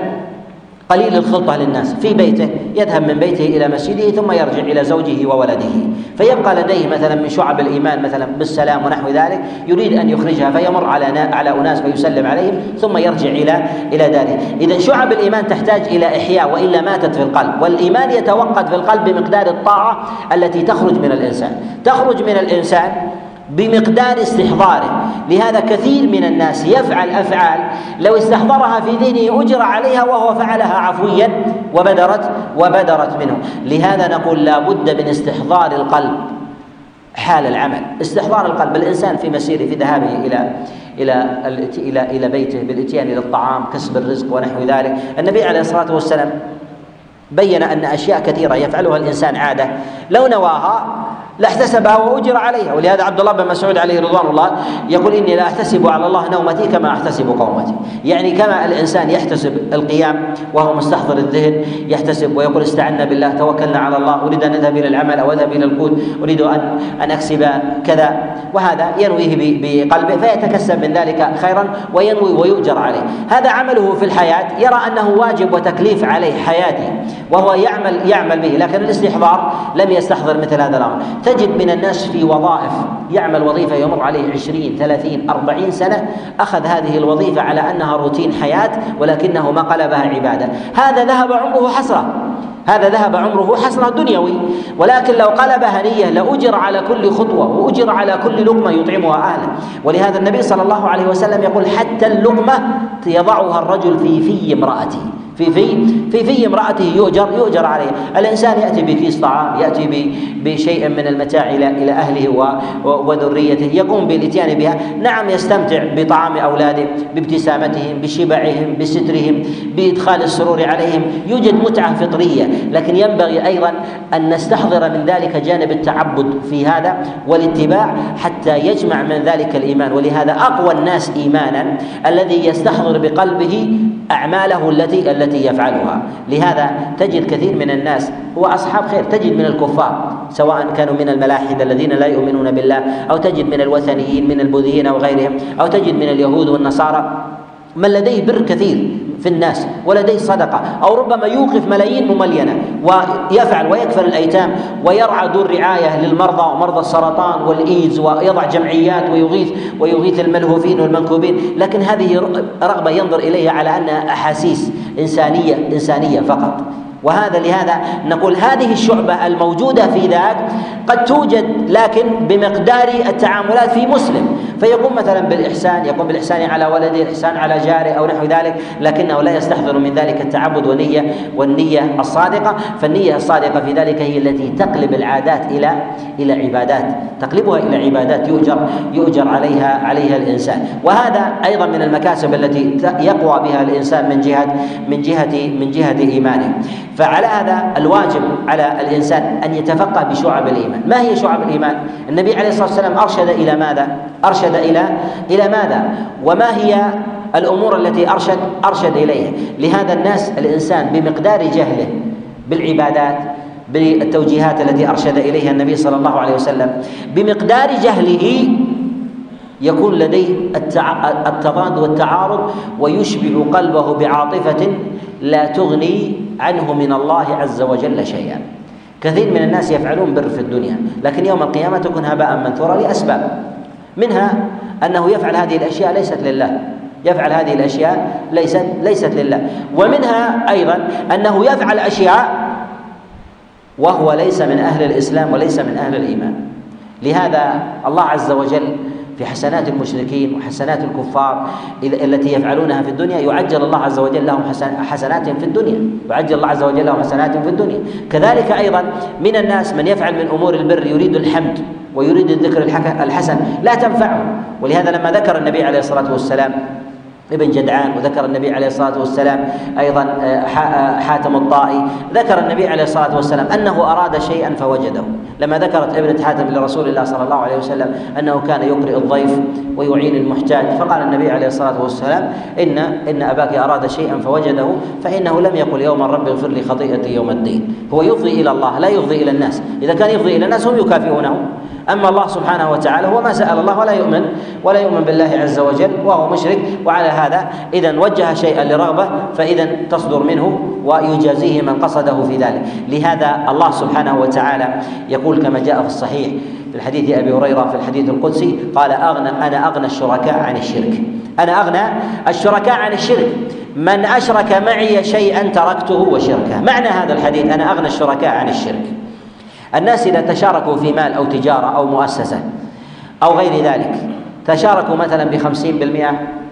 قليل الخلطة للناس في بيته يذهب من بيته إلى مسجده ثم يرجع إلى زوجه وولده. فيبقى لديه مثلا من شعب الإيمان مثلا بالسلام ونحو ذلك يريد أن يخرجها فيمر على على أناس فيسلم عليهم ثم يرجع إلى إلى داره. إذا شعب الإيمان تحتاج إلى إحياء وإلا ماتت في القلب والإيمان يتوقد في القلب بمقدار الطاعة التي تخرج من الإنسان. تخرج من الإنسان بمقدار استحضاره. لهذا كثير من الناس يفعل أفعال لو استحضرها في ذهنه أجر عليها وهو فعلها عفويا وبدرت وبدرت منه. لهذا نقول لا بد من استحضار القلب. حال العمل. استحضار القلب. الإنسان في مسيره في ذهابه إلى إلى إلى إلى بيته بالإتيان إلى الطعام كسب الرزق ونحو ذلك. النبي عليه الصلاة والسلام بين أن أشياء كثيرة يفعلها الإنسان عادة. لو نواها لاحتسبها واجر عليها. ولهذا عبد الله بن مسعود عليه رضوان الله يقول إني لا أحتسب على الله نومتي كما أحتسب قومتي. يعني كما الإنسان يحتسب القيام وهو مستحضر الذهن يحتسب ويقول استعنا بالله توكلنا على الله أريد أن أذهب إلى العمل أو أذهب إلى القود أريد ان أن أكسب كذا. وهذا ينويه بقلبه فيتكسب من ذلك خيرا وينوي ويؤجر عليه. هذا عمله في الحياة. يرى أنه واجب وتكليف عليه حياتي وهو يعمل يعمل به لكن الاستحضار لم يستحضر مثل هذا الأمر. تجد من الناس في وظائف يعمل وظيفة يمر عليه عشرين ثلاثين أربعين سنة أخذ هذه الوظيفة على أنها روتين حياة ولكنه ما قلبها عبادة. هذا ذهب عمره حسرة. هذا ذهب عمره حسرة دنيوي. ولكن لو قلبها نية لأجر على كل خطوة وأجر على كل لقمة يطعمها أهله. ولهذا النبي صلى الله عليه وسلم يقول حتى اللقمة يضعها الرجل في في امرأته في في في في امرأته يؤجر يؤجر عليه. الإنسان يأتي بكيس طعام يأتي بشيء من المتاع إلى إلى أهله وذريته يقوم بالإتيان بها. نعم يستمتع بطعام أولاده بابتسامتهم بشبعهم بسترهم بإدخال السرور عليهم. يوجد متعة فطرية لكن ينبغي أيضا أن نستحضر من ذلك جانب التعبد في هذا والاتباع حتى يجمع من ذلك الإيمان. ولهذا أقوى الناس إيمانا الذي يستحضر بقلبه أعماله التي التي يفعلها. لهذا تجد كثير من الناس هو أصحاب خير تجد من الكفار سواء كانوا من الملاحدة الذين لا يؤمنون بالله أو تجد من الوثنيين من البوذيين أو غيرهم أو تجد من اليهود والنصارى. من لديه بر كثير في الناس ولديه صدقة أو ربما يوقف ملايين مملينة ويفعل ويكفل الأيتام ويرعى دور رعاية للمرضى ومرضى السرطان والإيدز ويضع جمعيات ويغيث ويغيث الملهوفين والمنكوبين. لكن هذه رغبة ينظر إليها على أنها أحاسيس. إنسانية إنسانية فقط. وهذا لهذا نقول هذه الشعبة الموجودة في ذاك قد توجد لكن بمقدار التعاملات في مسلم. فيقوم مثلا بالإحسان يقوم بالإحسان على ولده الإحسان على جاره أو نحو ذلك لكنه لا يستحضر من ذلك التعبد والنية والنية الصادقة. فالنية الصادقة في ذلك هي التي تقلب العادات إلى إلى عبادات تقلبها إلى عبادات يؤجر يؤجر عليها عليها الإنسان. وهذا أيضا من المكاسب التي يقوى بها الإنسان من جهة من جهة من جهة إيمانه. فعلى هذا الواجب على الإنسان أن يتفقه بشعب الإيمان. ما هي شعب الإيمان؟ النبي عليه الصلاة والسلام أرشد إلى ماذا؟ أرشد إلى إلى ماذا؟ وما هي الأمور التي أرشد أرشد إليها لهذا الناس الإنسان بمقدار جهله بالعبادات بالتوجيهات التي أرشد إليها النبي صلى الله عليه وسلم بمقدار جهله يكون لديه التضاد والتعارض ويشبع قلبه بعاطفة لا تغني عنه من الله عز وجل شيئا. كثير من الناس يفعلون بر في الدنيا لكن يوم القيامة تكون هباء منثورا لأسباب. منها أنه يفعل هذه الأشياء ليست لله. يفعل هذه الأشياء ليست ليست لله. ومنها أيضا أنه يفعل أشياء وهو ليس من أهل الإسلام وليس من أهل الإيمان. لهذا الله عز وجل في حسنات المشركين وحسنات الكفار التي يفعلونها في الدنيا. يعجل الله عز وجل لهم حسنات في الدنيا. يعجل الله عز وجل لهم حسنات في الدنيا. كذلك أيضا من الناس من يفعل من أمور البر يريد الحمد ويريد الذكر الحسن. لا تنفعه ولهذا لما ذكر النبي عليه الصلاة والسلام ابن جدعان وذكر النبي عليه الصلاة والسلام أيضا آه، آه، حاتم الطائي ذكر النبي عليه الصلاة والسلام أنه أراد شيئا فوجده. لما ذكرت ابنة حاتم لرسول الله صلى الله عليه وسلم أنه كان يقرئ الضيف ويعين المحتاج فقال النبي عليه الصلاة والسلام ان إن أباك أراد شيئا فوجده فإنه لم يقل يوما رب اغفر لي خطيئتي يوم الدين. هو يفضي إلى الله لا يفضي إلى الناس. إذا كان يفضي إلى الناس هم يكافئونه. أما الله سبحانه وتعالى هو ما سأل الله ولا يؤمن ولا يؤمن بالله عز وجل وهو مشرك. وعلى هذا اذا وجه شيئا لرغبة فاذا تصدر منه ويجازيه من قصده في ذلك. لهذا الله سبحانه وتعالى يقول كما جاء في الصحيح في الحديث أبي هريرة في الحديث القدسي قال أغنى أنا أغنى الشركاء عن الشرك. أنا أغنى الشركاء عن الشرك. من أشرك معي شيئا تركته وشركه معنى هذا الحديث أنا أغنى الشركاء عن الشرك. الناس إذا تشاركوا في مال أو تجارة أو مؤسسة أو غير ذلك تشاركوا مثلا بخمسين بالمئة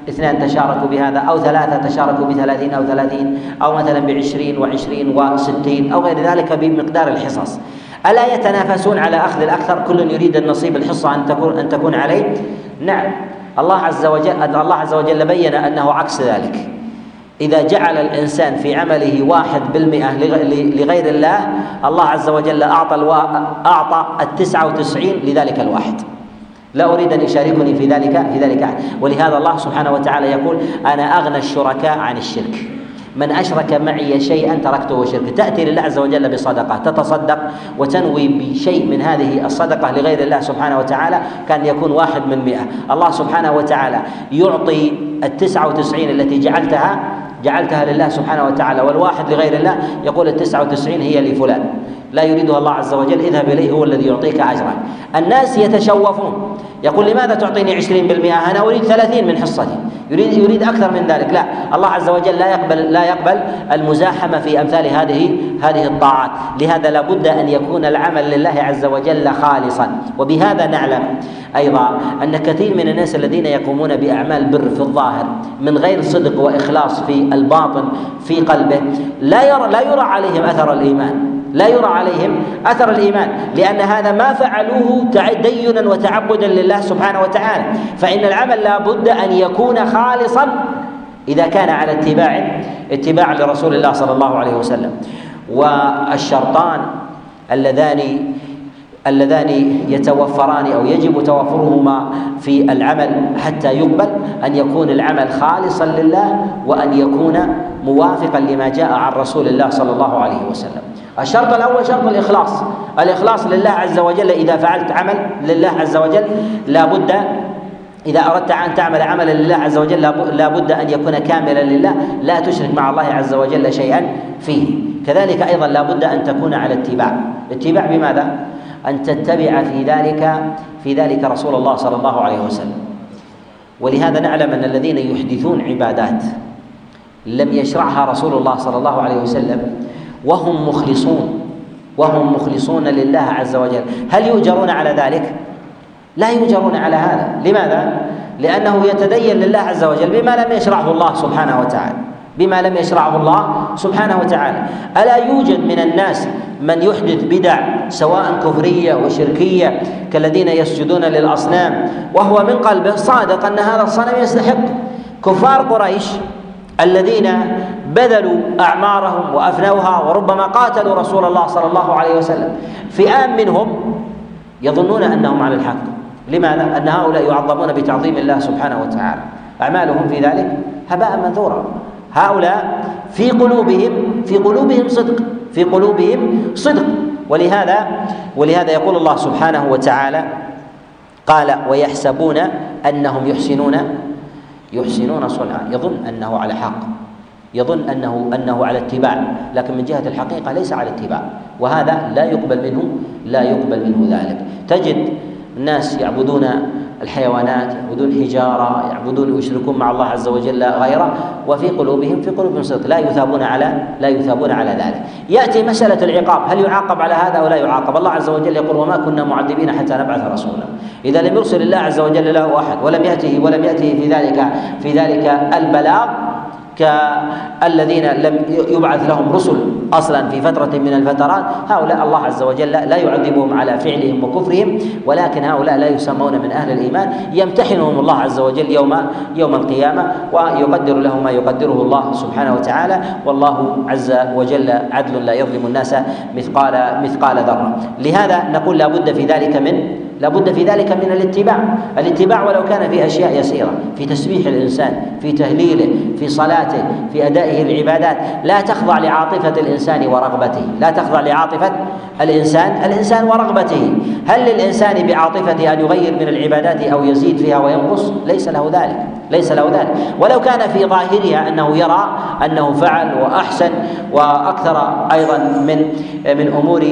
اثنان تشاركوا بهذا أو ثلاثة تشاركوا بثلاثين أو ثلاثين أو مثلا بعشرين وعشرين وستين أو غير ذلك بمقدار الحصص. ألا يتنافسون على أخذ الأكثر؟ كل يريد النصيب الحصة أن تكون أن تكون عليه؟ نعم. الله عز وجل الله عز وجل بين أنه عكس ذلك. إذا جعل الإنسان في عمله واحد بالمئة لغير الله الله عز وجل أعطى أعطى التسعة وتسعين لذلك الواحد. لا أريد أن يشاركني في ذلك في ذلك أحد. ولهذا الله سبحانه وتعالى يقول أنا أغنى الشركاء عن الشرك. من أشرك معي شيئا تركته شركه تأتي لله عز وجل بصدقة تتصدق وتنوي بشيء من هذه الصدقة لغير الله سبحانه وتعالى كان يكون واحد من مئة. الله سبحانه وتعالى يعطي التسعة وتسعين التي جعلتها جعلتها لله سبحانه وتعالى والواحد لغير الله يقول التسعة وتسعين هي لفلان. لا يريدها الله عز وجل اذهب إليه هو الذي يعطيك أجرا. الناس يتشوفون. يقول لماذا تعطيني عشرين بالمئة؟ أنا أريد ثلاثين من حصتي. يريد يريد أكثر من ذلك. لا الله عز وجل لا يقبل لا يقبل المزاحمة في أمثال هذه هذه الطاعات. لهذا لابد أن يكون العمل لله عز وجل خالصا. وبهذا نعلم أيضا أن كثير من الناس الذين يقومون بأعمال بر في الظاهر من غير صدق وإخلاص في الباطن في قلبه لا يرى لا يرى عليهم أثر الإيمان. لا يرى عليهم أثر الإيمان لأن هذا ما فعلوه تدينا وتعبدا لله سبحانه وتعالى. فإن العمل لا بد أن يكون خالصا إذا كان على اتباع اتباع لرسول الله صلى الله عليه وسلم. والشرطان اللذان اللذان يتوفران أو يجب توفرهما في العمل حتى يقبل أن يكون العمل خالصا لله وأن يكون موافقا لما جاء عن رسول الله صلى الله عليه وسلم. الشرط الأول شرط الإخلاص. الإخلاص لله عز وجل إذا فعلت عمل لله عز وجل لا بد إذا أردت أن تعمل عملا لله عز وجل لا بد أن يكون كاملا لله لا تشرك مع الله عز وجل شيئا فيه. كذلك أيضا لا بد أن تكون على اتباع. اتباع بماذا؟ أن تتبع في ذلك في ذلك رسول الله صلى الله عليه وسلم. ولهذا نعلم أن الذين يحدثون عبادات لم يشرعها رسول الله صلى الله عليه وسلم وهم مخلصون. وهم مخلصون لله عز وجل. هل يؤجرون على ذلك؟ لا يؤجرون على هذا. لماذا؟ لأنه يتدين لله عز وجل بما لم يشرعه الله سبحانه وتعالى. بما لم يشرعه الله سبحانه وتعالى. ألا يوجد من الناس من يحدث بدع سواء كفرية وشركية كالذين يسجدون للأصنام وهو من قلبه صادق أن هذا الصنم يستحق. كفار قريش الذين بذلوا أعمارهم وأفنوها وربما قاتلوا رسول الله صلى الله عليه وسلم. فئام منهم يظنون أنهم على الحق. لماذا؟ أن هؤلاء يعظمون بتعظيم الله سبحانه وتعالى. أعمالهم في ذلك هباء منثورا. هؤلاء في قلوبهم في قلوبهم صدق. في قلوبهم صدق. ولهذا ولهذا يقول الله سبحانه وتعالى قال ويحسبون أنهم يحسنون يحسنون صنعا. يظن أنه على حق. يظن انه أنه على اتباع. لكن من جهة الحقيقة ليس على اتباع. وهذا لا يقبل منه لا يقبل منه ذلك. تجد الناس يعبدون الحيوانات يعبدون حجارة يعبدون ويشركون مع الله عز وجل غيره وفي قلوبهم في قلوبهم صدق لا يثابون على لا يثابون على ذلك. يأتي مسألة العقاب هل يعاقب على هذا أو لا يعاقب؟ الله عز وجل يقول وما كنا معذبين حتى نبعث رسولا. إذا لم يرسل الله عز وجل له أحد ولم يأته ولم يأته في ذلك في ذلك البلاغ كالذين لم يبعث لهم رسل أصلا في فترة من الفترات هؤلاء الله عز وجل لا يعذبهم على فعلهم وكفرهم ولكن هؤلاء لا يسمون من أهل الإيمان يمتحنهم الله عز وجل يوم يوم القيامة ويقدر لهم ما يقدره الله سبحانه وتعالى والله عز وجل عدل لا يظلم الناس مثقال مثقال ذرة. لهذا نقول لا بد في ذلك من لابد في ذلك من الاتباع. الاتباع ولو كان في أشياء يسيرة في تسبيح الإنسان في تهليله في صلاته في أدائه العبادات لا تخضع لعاطفة الإنسان ورغبته لا تخضع لعاطفة الإنسان الإنسان ورغبته. هل للإنسان بعاطفته أن يغير من العبادات أو يزيد فيها وينقص؟ ليس له ذلك ليس له ذلك. ولو كان في ظاهرها أنه يرى أنه فعل وأحسن وأكثر أيضا من من أمور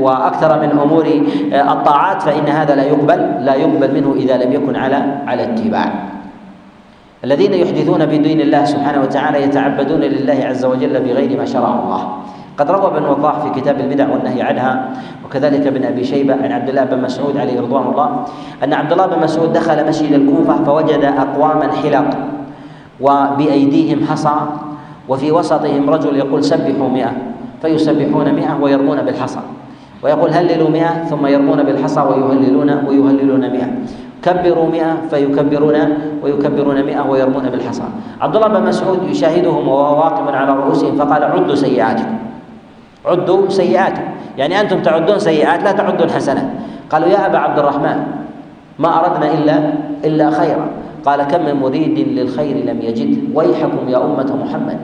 وأكثر من أمور الطاعات فإن هذا لا يقبل لا يقبل منه إذا لم يكن على على اتباع. الذين يحدثون بدين الله سبحانه وتعالى يتعبدون لله عز وجل بغير ما شرع الله. قد روى ابن وضاح في كتاب البدع والنهي عنها وكذلك ابن أبي شيبة عن عبد الله بن مسعود عليه رضوان الله أن عبد الله بن مسعود دخل مسجد الكوفة فوجد أقواما حلق وبأيديهم حصى وفي وسطهم رجل يقول سبحوا مئة فيسبحون مئة ويرمون بالحصى ويقول هللوا مئة ثم يرمون بالحصى ويهللون ويهللون مئة كبروا مئة فيكبرون ويكبرون مئة ويرمون بالحصى. عبد الله بن مسعود يشاهدهم وهو واقف على رؤوسهم فقال عدوا سيئاتكم. عدوا سيئاتكم. يعني أنتم تعدون سيئات لا تعدون حسنات. قالوا يا أبا عبد الرحمن ما أردنا إلا إلا خيرا. قال كم من مريد للخير لم يجد. ويحكم يا أمة محمد.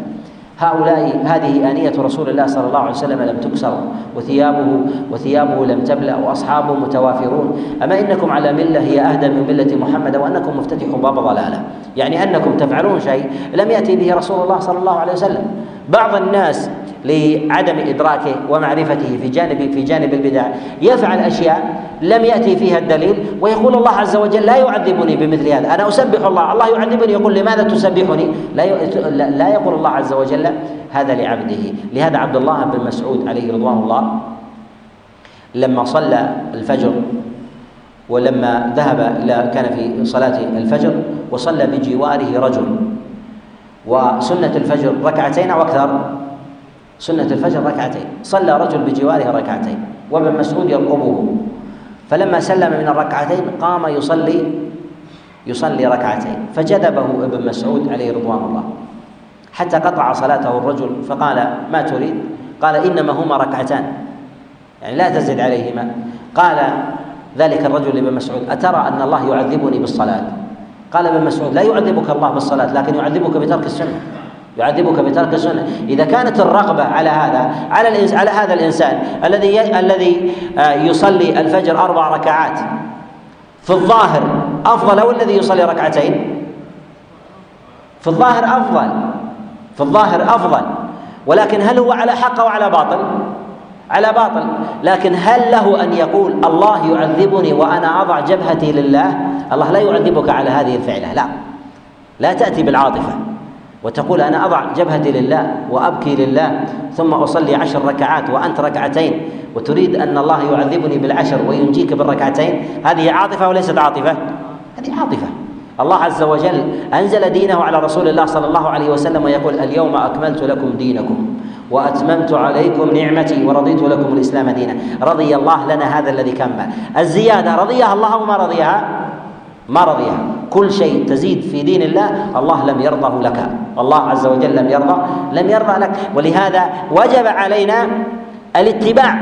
هؤلاء هذه آنية رسول الله صلى الله عليه وسلم لم تكسر وثيابه وثيابه لم تبلأ وأصحابه متوافرون. أما إنكم على ملة هي أهدى من ملة محمد وأنكم مفتتحوا باب ضلالة. يعني أنكم تفعلون شيء لم يأتي به رسول الله صلى الله عليه وسلم. بعض الناس لعدم إدراكه ومعرفته في جانب في جانب البدع. يفعل أشياء لم يأتي فيها الدليل ويقول الله عز وجل لا يعذبني بمثل هذا. أنا أسبح الله. الله يعذبني؟ يقول لماذا تسبحني؟ لا لا يقول الله عز وجل هذا لعبده. لهذا عبد الله بن مسعود عليه رضوان الله لما صلى الفجر ولما ذهب إلى كان في صلاة الفجر وصلى بجواره رجل. وسنة الفجر ركعتين أو أكثر. سنة الفجر ركعتين. صلى رجل بجواره ركعتين وابن مسعود يرقبه. فلما سلم من الركعتين قام يصلي يصلي ركعتين. فجذبه ابن مسعود عليه رضوان الله. حتى قطع صلاته الرجل فقال ما تريد؟ قال إنما هما ركعتان. يعني لا تزد عليهما. قال ذلك الرجل لابن مسعود. أترى أن الله يعذبني بالصلاة؟ قال ابن مسعود لا يعذبك الله بالصلاة لكن يعذبك بترك السنة. يعذبك بترك السنة. إذا كانت الرغبة على هذا على على هذا الإنسان الذي الذي آه، يصلي الفجر أربع ركعات في الظاهر أفضل أو الذي يصلي ركعتين؟ في الظاهر أفضل. في الظاهر أفضل. ولكن هل هو على حق أو على باطل؟ على باطل. لكن هل له أن يقول الله يعذبني وأنا أضع جبهتي لله؟ الله لا يعذبك على هذه الفعلة لا. لا تأتي بالعاطفة. وتقول أنا أضع جبهتي لله وأبكي لله ثم أصلي عشر ركعات وأنت ركعتين وتريد أن الله يعذبني بالعشر وينجيك بالركعتين؟ هذه عاطفة وليست عاطفة؟ هذه عاطفة. الله عز وجل أنزل دينه على رسول الله صلى الله عليه وسلم ويقول اليوم أكملت لكم دينكم وأتممت عليكم نعمتي ورضيت لكم الإسلام دينا. رضي الله لنا هذا الذي كمل الزيادة رضيها الله وما رضيها؟ ما رضيها. كل شيء تزيد في دين الله الله لم يرضه لك. الله عز وجل لم يرضى لم يرضى لك. ولهذا وجب علينا الاتباع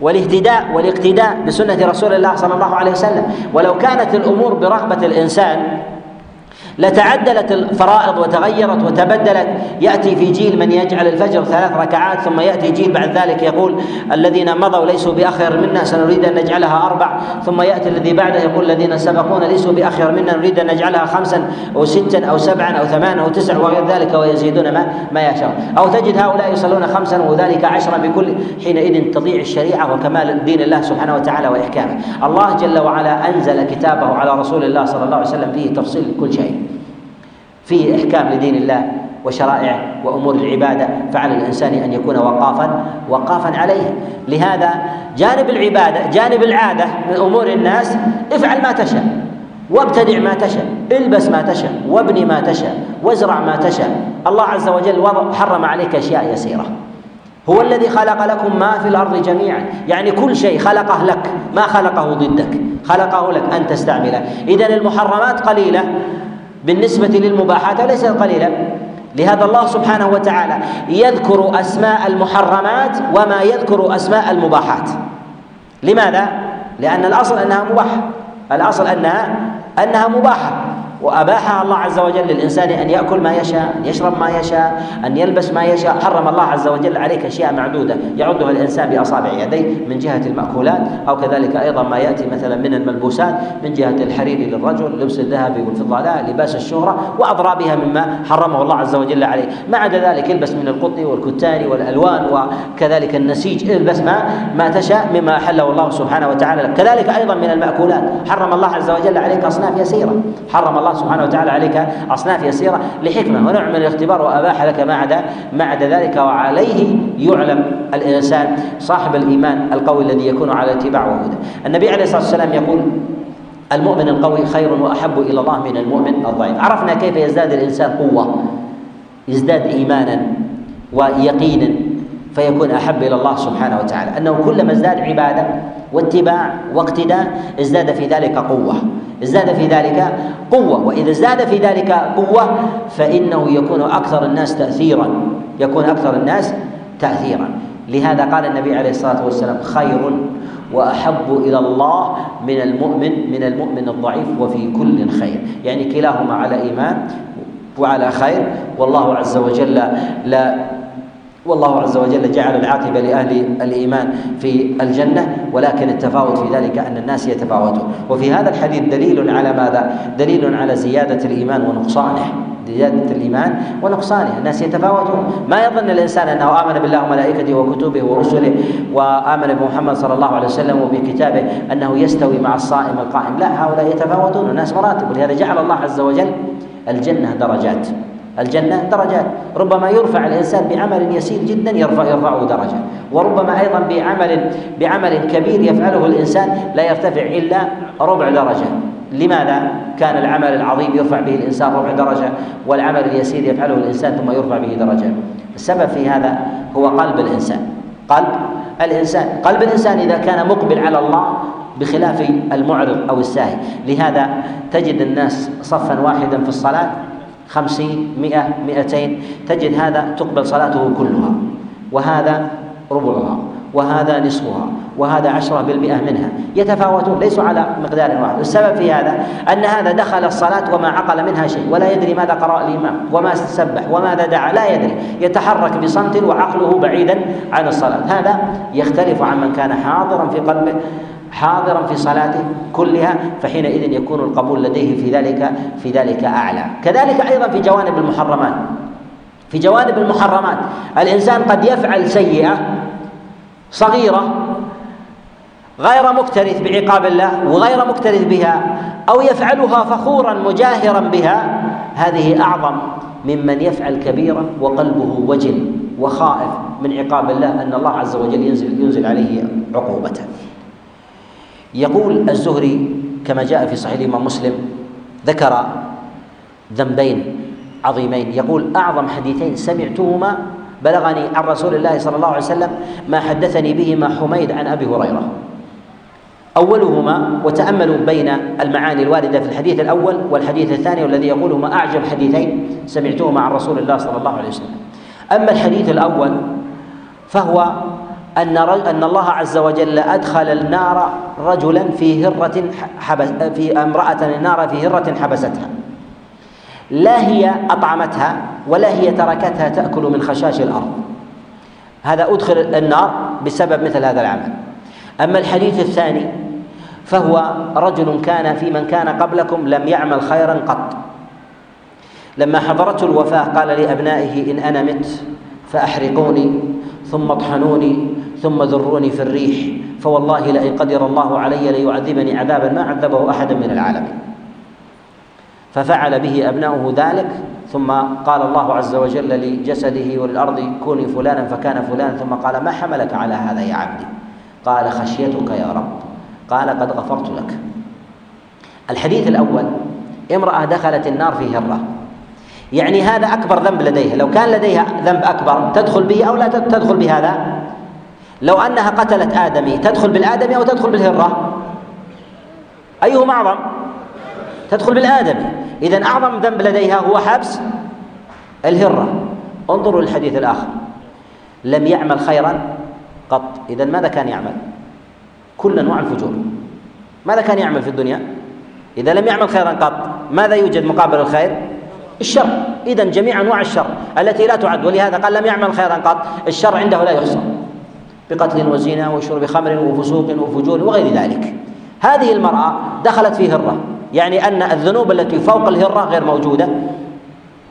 والاهتداء والاقتداء بسنة رسول الله صلى الله عليه وسلم. ولو كانت الأمور برغبة الإنسان لتعدلت الفرائض وتغيرت وتبدلت. يأتي في جيل من يجعل الفجر ثلاث ركعات ثم يأتي جيل بعد ذلك يقول الذين مضوا ليسوا باخر منا سنريد أن نجعلها أربع. ثم يأتي الذي بعده يقول الذين سبقونا ليسوا باخر منا نريد أن نجعلها خمسا أو ستا أو سبعا أو ثمانا أو تسعا وغير ذلك ويزيدون ما ما يشاءون. أو تجد هؤلاء يصلون خمسا وذلك عشرا بكل حينئذ تضيع الشريعة وكمال دين الله سبحانه وتعالى وإحكامه. الله جل وعلا أنزل كتابه على رسول الله صلى الله عليه وسلم فيه تفصيل كل شيء. فيه إحكام لدين الله وشرائعه وأمور العبادة فعلى الإنسان أن يكون وقافا وقافا عليه. لهذا جانب العبادة جانب العادة من أمور الناس افعل ما تشاء وابتدع ما تشاء البس ما تشاء وابني ما تشاء وازرع ما تشاء. الله عز وجل حرم عليك أشياء يسيرة. هو الذي خلق لكم ما في الأرض جميعا. يعني كل شيء خلقه لك ما خلقه ضدك خلقه لك أن تستعمله. اذا المحرمات قليلة بالنسبة للمباحات وليست قليلا؟ لهذا الله سبحانه وتعالى يذكر أسماء المحرمات وما يذكر أسماء المباحات. لماذا؟ لأن الأصل أنها مباحة. الأصل أنها أنها مباحة. وأباحها الله عز وجل للإنسان أن يأكل ما يشاء أن يشرب ما يشاء أن يلبس ما يشاء. حرم الله عز وجل عليك أشياء معدودة يعدها الإنسان بأصابع يديه من جهة المأكولات أو كذلك أيضا ما يأتي مثلا من الملبوسات من جهة الحرير للرجل لبس الذهب والفضة لا لباس الشهرة وأضرابها مما حرمه الله عز وجل عليه. ما عدا ذلك البس من القط والكتان والألوان وكذلك النسيج البس ما ما تشاء مما أحله الله سبحانه وتعالى لك. كذلك أيضا من المأكولات. حرم الله عز وجل عليك أصناف يسيرة. حرم الله سبحانه وتعالى عليك أصناف يسيرة لحكمة ونوع من الاختبار وأباح لك ما عدا ما عدا ذلك وعليه يعلم الإنسان صاحب الإيمان القوي الذي يكون على اتباع وهدى. النبي عليه الصلاة والسلام يقول المؤمن القوي خير وأحب إلى الله من المؤمن الضعيف. عرفنا كيف يزداد الإنسان قوة يزداد إيمانا ويقينا فيكون أحب إلى الله سبحانه وتعالى. أنه كلما ازداد عبادة واتباع واقتداء ازداد في ذلك قوة. ازداد في ذلك قوة. وإذا ازداد في ذلك قوة فإنه يكون أكثر الناس تأثيرا. يكون أكثر الناس تأثيرا. لهذا قال النبي عليه الصلاة والسلام خير وأحب إلى الله من المؤمن من المؤمن الضعيف وفي كل خير. يعني كلاهما على إيمان وعلى خير. والله عز وجل لا والله عز وجل جعل العاقبة لأهل الإيمان في الجنة ولكن التفاوت في ذلك أن الناس يتفاوتون. وفي هذا الحديث دليل على ماذا؟ دليل على زيادة الإيمان ونقصانه. زيادة الإيمان ونقصانه. الناس يتفاوتون. ما يظن الإنسان أنه آمن بالله وملائكته وكتبه ورسله وآمن بمحمد صلى الله عليه وسلم وبكتابه أنه يستوي مع الصائم القائم. لا هؤلاء يتفاوتون. الناس مراتب. ولهذا جعل الله عز وجل الجنة درجات. الجنة درجات. ربما يرفع الإنسان بعمل يسير جدا يرفع يرفعه درجة. وربما أيضا بعمل بعمل كبير يفعله الإنسان لا يرتفع إلا ربع درجة. لماذا؟ كان العمل العظيم يرفع به الإنسان ربع درجة والعمل اليسير يفعله الإنسان ثم يرفع به درجة. السبب في هذا هو قلب الإنسان. قلب الإنسان قلب الإنسان إذا كان مقبل على الله بخلاف المعرض أو الساهي. لهذا تجد الناس صفا واحدا في الصلاة خمسين مئة مئتين تجد هذا تقبل صلاته كلها وهذا ربعها وهذا نصفها وهذا عشرة بالمئة منها. يتفاوتون ليسوا على مقدار واحد. السبب في هذا أن هذا دخل الصلاة وما عقل منها شيء ولا يدري ماذا قرأ الإمام وما سبح وماذا دعا لا يدري. يتحرك بصمت وعقله بعيدا عن الصلاة. هذا يختلف عن من كان حاضرا في قلبه حاضرا في صلاته كلها فحينئذ يكون القبول لديه في ذلك في ذلك أعلى. كذلك أيضا في جوانب المحرمات. في جوانب المحرمات. الإنسان قد يفعل سيئة صغيرة غير مكترث بعقاب الله وغير مكترث بها أو يفعلها فخورا مجاهرا بها هذه أعظم ممن يفعل كبيره وقلبه وجل وخائف من عقاب الله أن الله عز وجل ينزل ينزل عليه عقوبته يقول الزهري كما جاء في صحيح الإمام مسلم ذكر ذنبين عظيمين. يقول أعظم حديثين سمعتهما بلغني عن رسول الله صلى الله عليه وسلم ما حدثني بهما حميد عن أبي هريرة. أولهما وتأملوا بين المعاني الواردة في الحديث الأول والحديث الثاني والذي يقولهما أعجب حديثين سمعتهما عن رسول الله صلى الله عليه وسلم. أما الحديث الأول فهو أن أن الله عز وجل أدخل النار رجلا في هرة حبس في امرأة النار في هرة حبستها. لا هي أطعمتها ولا هي تركتها تأكل من خشاش الأرض. هذا أدخل النار بسبب مثل هذا العمل. أما الحديث الثاني فهو رجل كان في من كان قبلكم لم يعمل خيرا قط. لما حضرته الوفاة قال لأبنائه إن أنا مت فأحرقوني ثم اطحنوني ثم ذروني في الريح فوالله لئن قدر الله علي ليعذبني عذابا ما عذبه أحدا من العالمين. ففعل به أبناؤه ذلك ثم قال الله عز وجل لجسده وللأرض كوني فلانا فكان فلانا ثم قال ما حملك على هذا يا عبدي؟ قال خشيتك يا رب. قال قد غفرت لك. الحديث الأول امرأة دخلت النار في هرة. يعني هذا أكبر ذنب لديها لو كان لديها ذنب أكبر تدخل به أو لا تدخل بهذا؟ لو أنها قتلت آدمي تدخل بالآدمي أو تدخل بالهرة؟ أيهما أعظم؟ تدخل بالآدمي. اذا أعظم ذنب لديها هو حبس الهرة. انظروا للحديث الآخر. لم يعمل خيرا قط. اذا ماذا كان يعمل؟ كل أنواع الفجور. ماذا كان يعمل في الدنيا؟ إذا لم يعمل خيرا قط ماذا يوجد مقابل الخير؟ الشر. اذا جميع أنواع الشر التي لا تعد ولهذا قال لم يعمل خيرا قط. الشر عنده لا يحصى. بقتل وزنا وشرب خمر وفسوق وفجور وغير ذلك. هذه المرأة دخلت في هرة. يعني أن الذنوب التي فوق الهرة غير موجودة.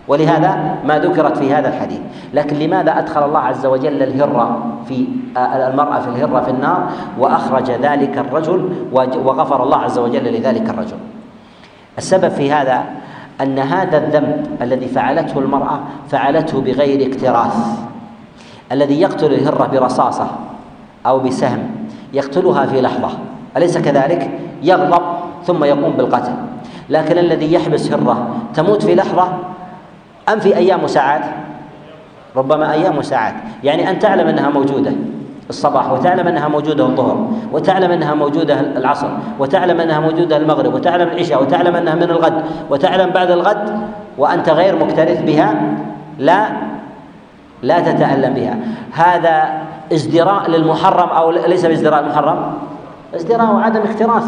ولهذا ما ذكرت في هذا الحديث. لكن لماذا أدخل الله عز وجل الهرة في المرأة في الهرة في النار؟ وأخرج ذلك الرجل وغفر الله عز وجل لذلك الرجل. السبب في هذا أن هذا الذنب الذي فعلته المرأة فعلته بغير اكتراث الذي يقتل الهرة برصاصة أو بسهم يقتلها في لحظة. أليس كذلك؟ يغضب ثم يقوم بالقتل. لكن الذي يحبس هرة تموت في لحظة أم في أيام وساعات؟ ربما أيام وساعات. يعني أن تعلم أنها موجودة الصباح وتعلم أنها موجودة الظهر وتعلم أنها موجودة العصر وتعلم أنها موجودة المغرب وتعلم العشاء وتعلم أنها من الغد وتعلم بعد الغد وأنت غير مكترث بها لا لا تتألم بها. هذا ازدراء للمحرم أو ليس بازدراء المحرم ازدراء وعدم اكتراث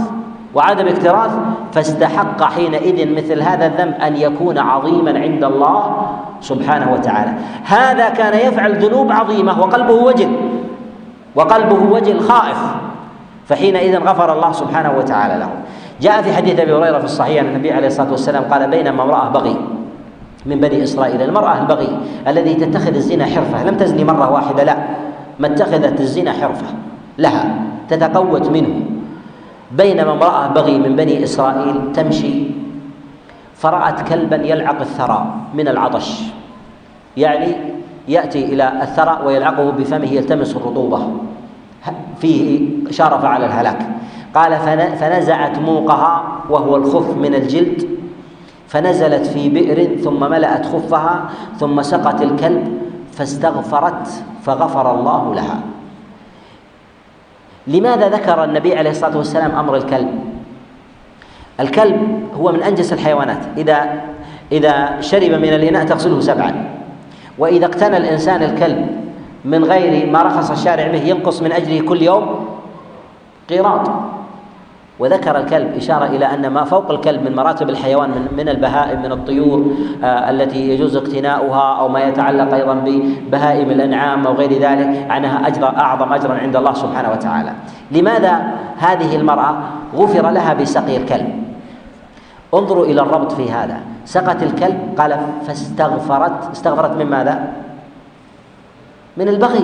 وعدم اكتراث فاستحق حينئذ مثل هذا الذنب أن يكون عظيما عند الله سبحانه وتعالى. هذا كان يفعل ذنوب عظيمة وقلبه وجل. وقلبه وجل خائف. فحينئذ غفر الله سبحانه وتعالى له. جاء في حديث أبي هريرة في الصحيح أن النبي عليه الصلاة والسلام قال بينما امرأة بغي. من بني إسرائيل. المرأة البغي الذي تتخذ الزنا حرفة لم تزني مرة واحدة لا. ما اتخذت الزنا حرفة لها تتقوت منه. بينما امرأة بغي من بني إسرائيل تمشي فرأت كلبا يلعق الثرى من العطش. يعني يأتي إلى الثرى ويلعقه بفمه يلتمس الرطوبة. فيه شارف على الهلاك. قال فنزعت موقها وهو الخف من الجلد فنزلت في بئر ثم ملأت خفها ثم سقت الكلب فاستغفرت فغفر الله لها. لماذا ذكر النبي عليه الصلاة والسلام أمر الكلب؟ الكلب هو من أنجس الحيوانات. إذا إذا شرب من الإناء تغسله سبعا. وإذا اقتنى الإنسان الكلب من غير ما رخص الشارع به ينقص من أجله كل يوم قيراط. وذكر الكلب إشارة إلى أن ما فوق الكلب من مراتب الحيوان من, من البهائم من الطيور آه التي يجوز اقتناؤها أو ما يتعلق أيضا ببهائم الأنعام أو غير ذلك عنها أجر أعظم أجرا عند الله سبحانه وتعالى. لماذا هذه المرأة غفر لها بسقي الكلب انظروا إلى الربط في هذا. سقت الكلب قال فاستغفرت. استغفرت من ماذا؟ من البغي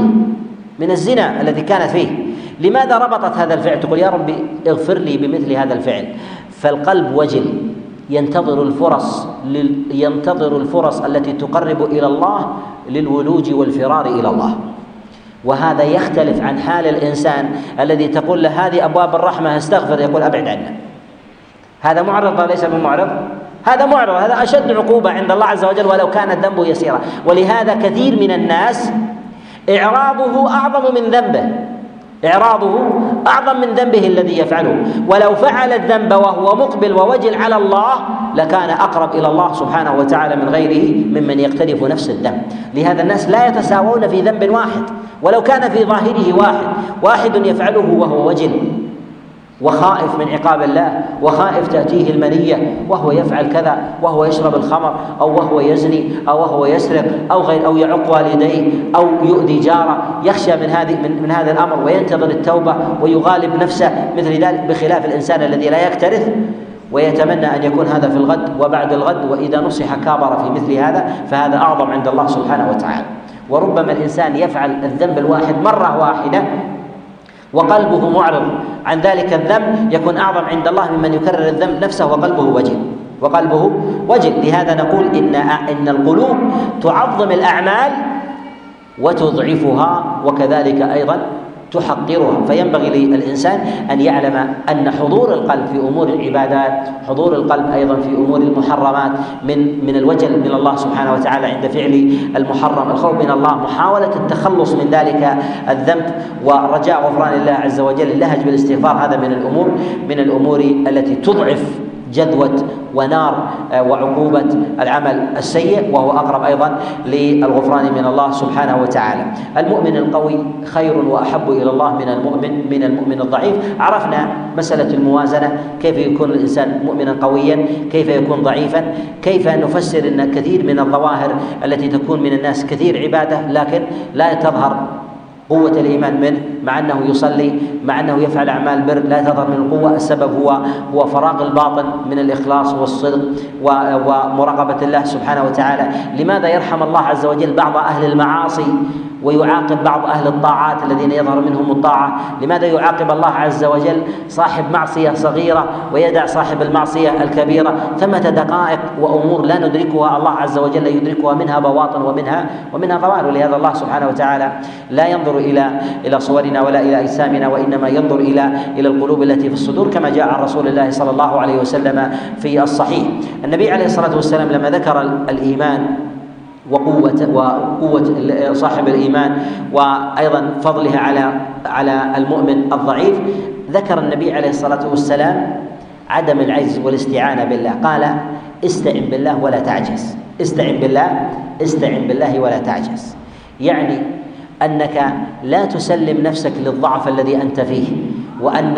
من الزنا الذي كانت فيه. لماذا ربطت هذا الفعل؟ تقول يا ربي اغفر لي بمثل هذا الفعل. فالقلب وجل ينتظر الفرص ينتظر الفرص التي تقرب إلى الله للولوج والفرار إلى الله. وهذا يختلف عن حال الإنسان الذي تقول له هذه أبواب الرحمة استغفر يقول أبعد عنا هذا معرض وليس بمعرض؟ هذا معرض هذا أشد عقوبة عند الله عز وجل ولو كان الذنب يسيرا. ولهذا كثير من الناس إعراضه أعظم من ذنبه. إعراضه أعظم من ذنبه الذي يفعله. ولو فعل الذنب وهو مقبل ووجل على الله لكان أقرب إلى الله سبحانه وتعالى من غيره ممن يقترف نفس الذنب. لهذا الناس لا يتساوون في ذنب واحد ولو كان في ظاهره واحد واحد يفعله وهو وجل. وخائف من عقاب الله وخائف تأتيه المنية وهو يفعل كذا وهو يشرب الخمر أو وهو يزني أو وهو يسرق أو غير أو يعق والديه أو يؤذي جاره يخشى من هذه من, من هذا الأمر وينتظر التوبة ويغالب نفسه مثل ذلك بخلاف الإنسان الذي لا يكترث. ويتمنى أن يكون هذا في الغد وبعد الغد وإذا نصح كابر في مثل هذا فهذا أعظم عند الله سبحانه وتعالى. وربما الإنسان يفعل الذنب الواحد مرة واحدة وقلبه معرض. عن ذلك الذنب يكون أعظم عند الله ممن يكرر الذنب نفسه وقلبه وجل وقلبه وجل لهذا نقول إن إن القلوب تعظم الأعمال وتضعفها وكذلك أيضا تحقرها. فينبغي للإنسان أن يعلم أن حضور القلب في أمور العبادات حضور القلب أيضا في أمور المحرمات من من الوجل من الله سبحانه وتعالى عند فعل المحرم. الخوف من الله محاولة التخلص من ذلك الذنب ورجاء غفران الله عز وجل اللهج بالاستغفار. هذا من الأمور من الأمور التي تضعف جذوة ونار آه، وعقوبة العمل السيء وهو أقرب أيضا للغفران من الله سبحانه وتعالى. المؤمن القوي خير وأحب إلى الله من المؤمن من المؤمن الضعيف. عرفنا مسألة الموازنة كيف يكون الإنسان مؤمنا قويا كيف يكون ضعيفا كيف نفسر أن كثير من الظواهر التي تكون من الناس كثير عبادة لكن لا تظهر قوة الإيمان منه. مع أنه يصلي مع أنه يفعل أعمال بر لا تظهر من القوة. السبب هو هو فراغ الباطن من الإخلاص والصدق ومراقبة الله سبحانه وتعالى. لماذا يرحم الله عز وجل بعض أهل المعاصي ويعاقب بعض أهل الطاعات الذين يظهر منهم الطاعة؟ لماذا يعاقب الله عز وجل صاحب معصية صغيرة ويدع صاحب المعصية الكبيرة؟ ثمة دقائق وأمور لا ندركها. الله عز وجل يدركها منها بواطن ومنها ومنها ظواهر ولهذا الله سبحانه وتعالى لا ينظر إلى إلى صورنا ولا إلى أجسامنا وإنما ينظر إلى إلى القلوب التي في الصدور كما جاء عن رسول الله صلى الله عليه وسلم في الصحيح. النبي عليه الصلاة والسلام لما ذكر الإيمان وقوة وقوة صاحب الإيمان وأيضا فضلها على على المؤمن الضعيف ذكر النبي عليه الصلاة والسلام عدم العجز والاستعانة بالله. قال استعن بالله ولا تعجز. استعن بالله استعن بالله ولا تعجز. يعني أنك لا تسلم نفسك للضعف الذي أنت فيه وأن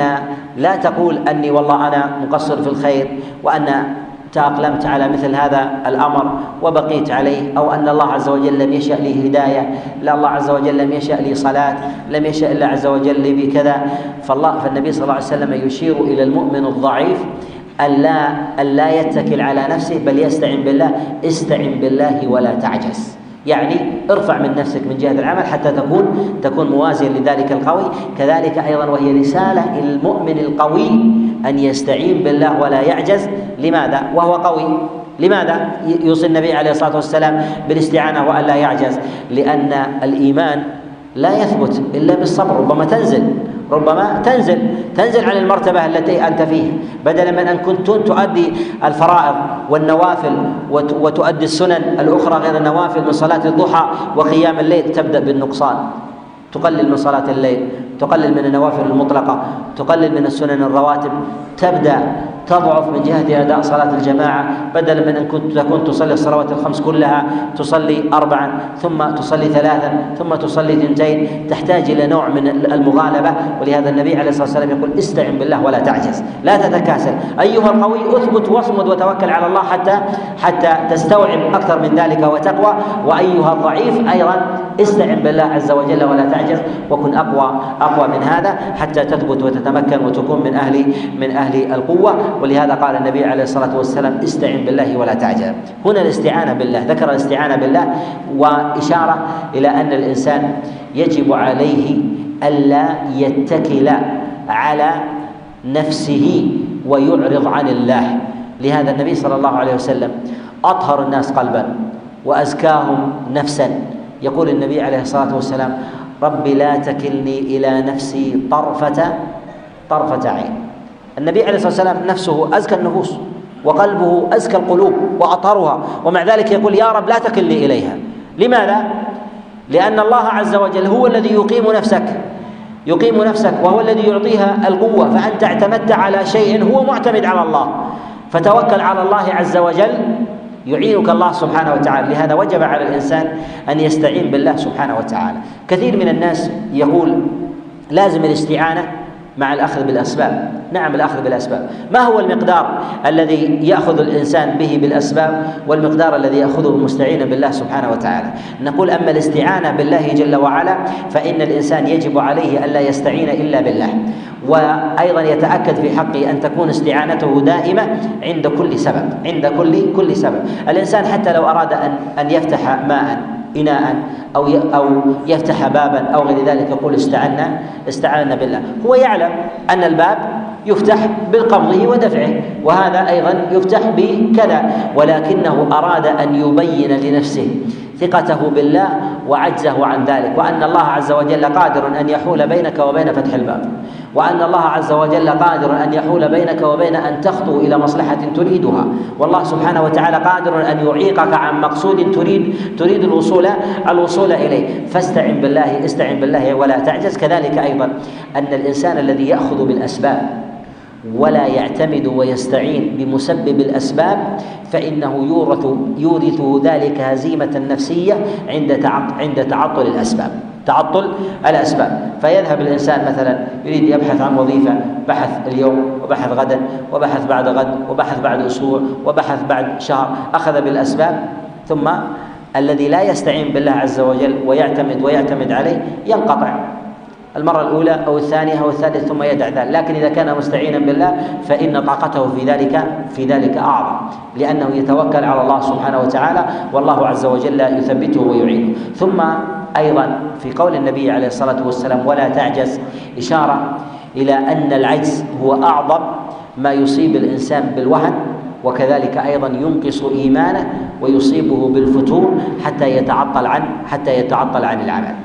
لا تقول أني والله أنا مقصر في الخير وأن تأقلمت على مثل هذا الأمر وبقيت عليه أو أن الله عز وجل لم يشأ لي هداية لا الله عز وجل لم يشأ لي صلاة لم يشأ الله عز وجل لي بكذا. فالله فالنبي صلى الله عليه وسلم يشير إلى المؤمن الضعيف ألا ألا يتكل على نفسه بل يستعن بالله. استعن بالله ولا تعجز. يعني ارفع من نفسك من جهة العمل حتى تكون تكون موازيا لذلك القوي. كذلك أيضا وهي رسالة المؤمن القوي أن يستعين بالله ولا يعجز. لماذا؟ وهو قوي. لماذا؟ يوصي النبي عليه الصلاة والسلام بالاستعانة وأن لا يعجز. لأن الإيمان لا يثبت إلا بالصبر ربما تنزل. ربما تنزل تنزل عن المرتبة التي أنت فيها بدلا من أن كنت تؤدي الفرائض والنوافل وتؤدي السنن الأخرى غير النوافل من صلاة الضحى وقيام الليل تبدأ بالنقصان. تقلل من صلاة الليل تقلل من النوافل المطلقة تقلل من السنن الرواتب تبدأ تضعف من جهة أداء صلاة الجماعة بدلا من أن كنت تكون تصلي الصلوات الخمس كلها تصلي أربعا ثم تصلي ثلاثا ثم تصلي ثنتين تحتاج إلى نوع من المغالبة ولهذا النبي عليه الصلاة والسلام يقول استعن بالله ولا تعجز لا تتكاسل أيها القوي اثبت واصمد وتوكل على الله حتى حتى تستوعب أكثر من ذلك وتقوى وأيها الضعيف أيضا استعن بالله عز وجل ولا تعجز. وكن أقوى أقوى من هذا حتى تثبت وتتمكن وتكون من أهل من أهل القوة. ولهذا قال النبي عليه الصلاة والسلام استعن بالله ولا تعجل. هنا الاستعانة بالله ذكر الاستعانة بالله وإشارة إلى أن الإنسان يجب عليه ألا يتكل على نفسه ويعرض عن الله. لهذا النبي صلى الله عليه وسلم أطهر الناس قلبا وأزكاهم نفسا. يقول النبي عليه الصلاة والسلام رب لا تكلني إلى نفسي طرفة طرفة عين. النبي عليه الصلاة والسلام نفسه أزكى النفوس وقلبه أزكى القلوب وأطهرها ومع ذلك يقول يا رب لا تكلني إليها. لماذا؟ لأن الله عز وجل هو الذي يقيم نفسك يقيم نفسك وهو الذي يعطيها القوة فأنت اعتمدت على شيء هو معتمد على الله. فتوكل على الله عز وجل يعينك الله سبحانه وتعالى. لهذا وجب على الإنسان أن يستعين بالله سبحانه وتعالى. كثير من الناس يقول لازم الاستعانة مع الأخذ بالأسباب. نعم الأخذ بالأسباب. ما هو المقدار الذي يأخذ الإنسان به بالأسباب؟ والمقدار الذي يأخذه مستعينا بالله سبحانه وتعالى. نقول أما الاستعانة بالله جل وعلا فإن الإنسان يجب عليه ألا يستعين إلا بالله. وأيضا يتأكد في حقه أن تكون استعانته دائمة عند كل سبب عند كل كل سبب. الإنسان حتى لو أراد أن أن يفتح ماء إناء أو أو يفتح بابا أو غير ذلك يقول استعنا استعنا بالله. هو يعلم أن الباب يفتح بقبضه ودفعه وهذا أيضا يفتح بكذا ولكنه أراد أن يبين لنفسه ثقته بالله وعجزه عن ذلك وأن الله عز وجل قادر أن يحول بينك وبين فتح الباب وأن الله عز وجل قادر أن يحول بينك وبين أن تخطو إلى مصلحة تريدها والله سبحانه وتعالى قادر أن يعيقك عن مقصود تريد تريد الوصول الوصول إليه. فاستعن بالله استعن بالله ولا تعجز. كذلك أيضا أن الإنسان الذي يأخذ بالأسباب ولا يعتمد ويستعين بمسبب الأسباب فإنه يورث يورثه ذلك هزيمة نفسية عند عند تعطل الأسباب. تعطل الأسباب. فيذهب الإنسان مثلا يريد يبحث عن وظيفة بحث اليوم وبحث غدا وبحث بعد غد وبحث بعد أسبوع وبحث بعد شهر أخذ بالأسباب. ثم الذي لا يستعين بالله عز وجل ويعتمد ويعتمد عليه ينقطع. المرة الأولى أو الثانية أو الثالثة ثم يدع ذلك. لكن إذا كان مستعينا بالله فإن طاقته في ذلك في ذلك أعظم. لأنه يتوكل على الله سبحانه وتعالى والله عز وجل يثبته ويعينه. ثم أيضا في قول النبي عليه الصلاة والسلام ولا تعجز إشارة إلى أن العجز هو أعظم ما يصيب الإنسان بالوهن وكذلك أيضا ينقص إيمانه ويصيبه بالفتور حتى يتعطل عن حتى يتعطل عن العمل.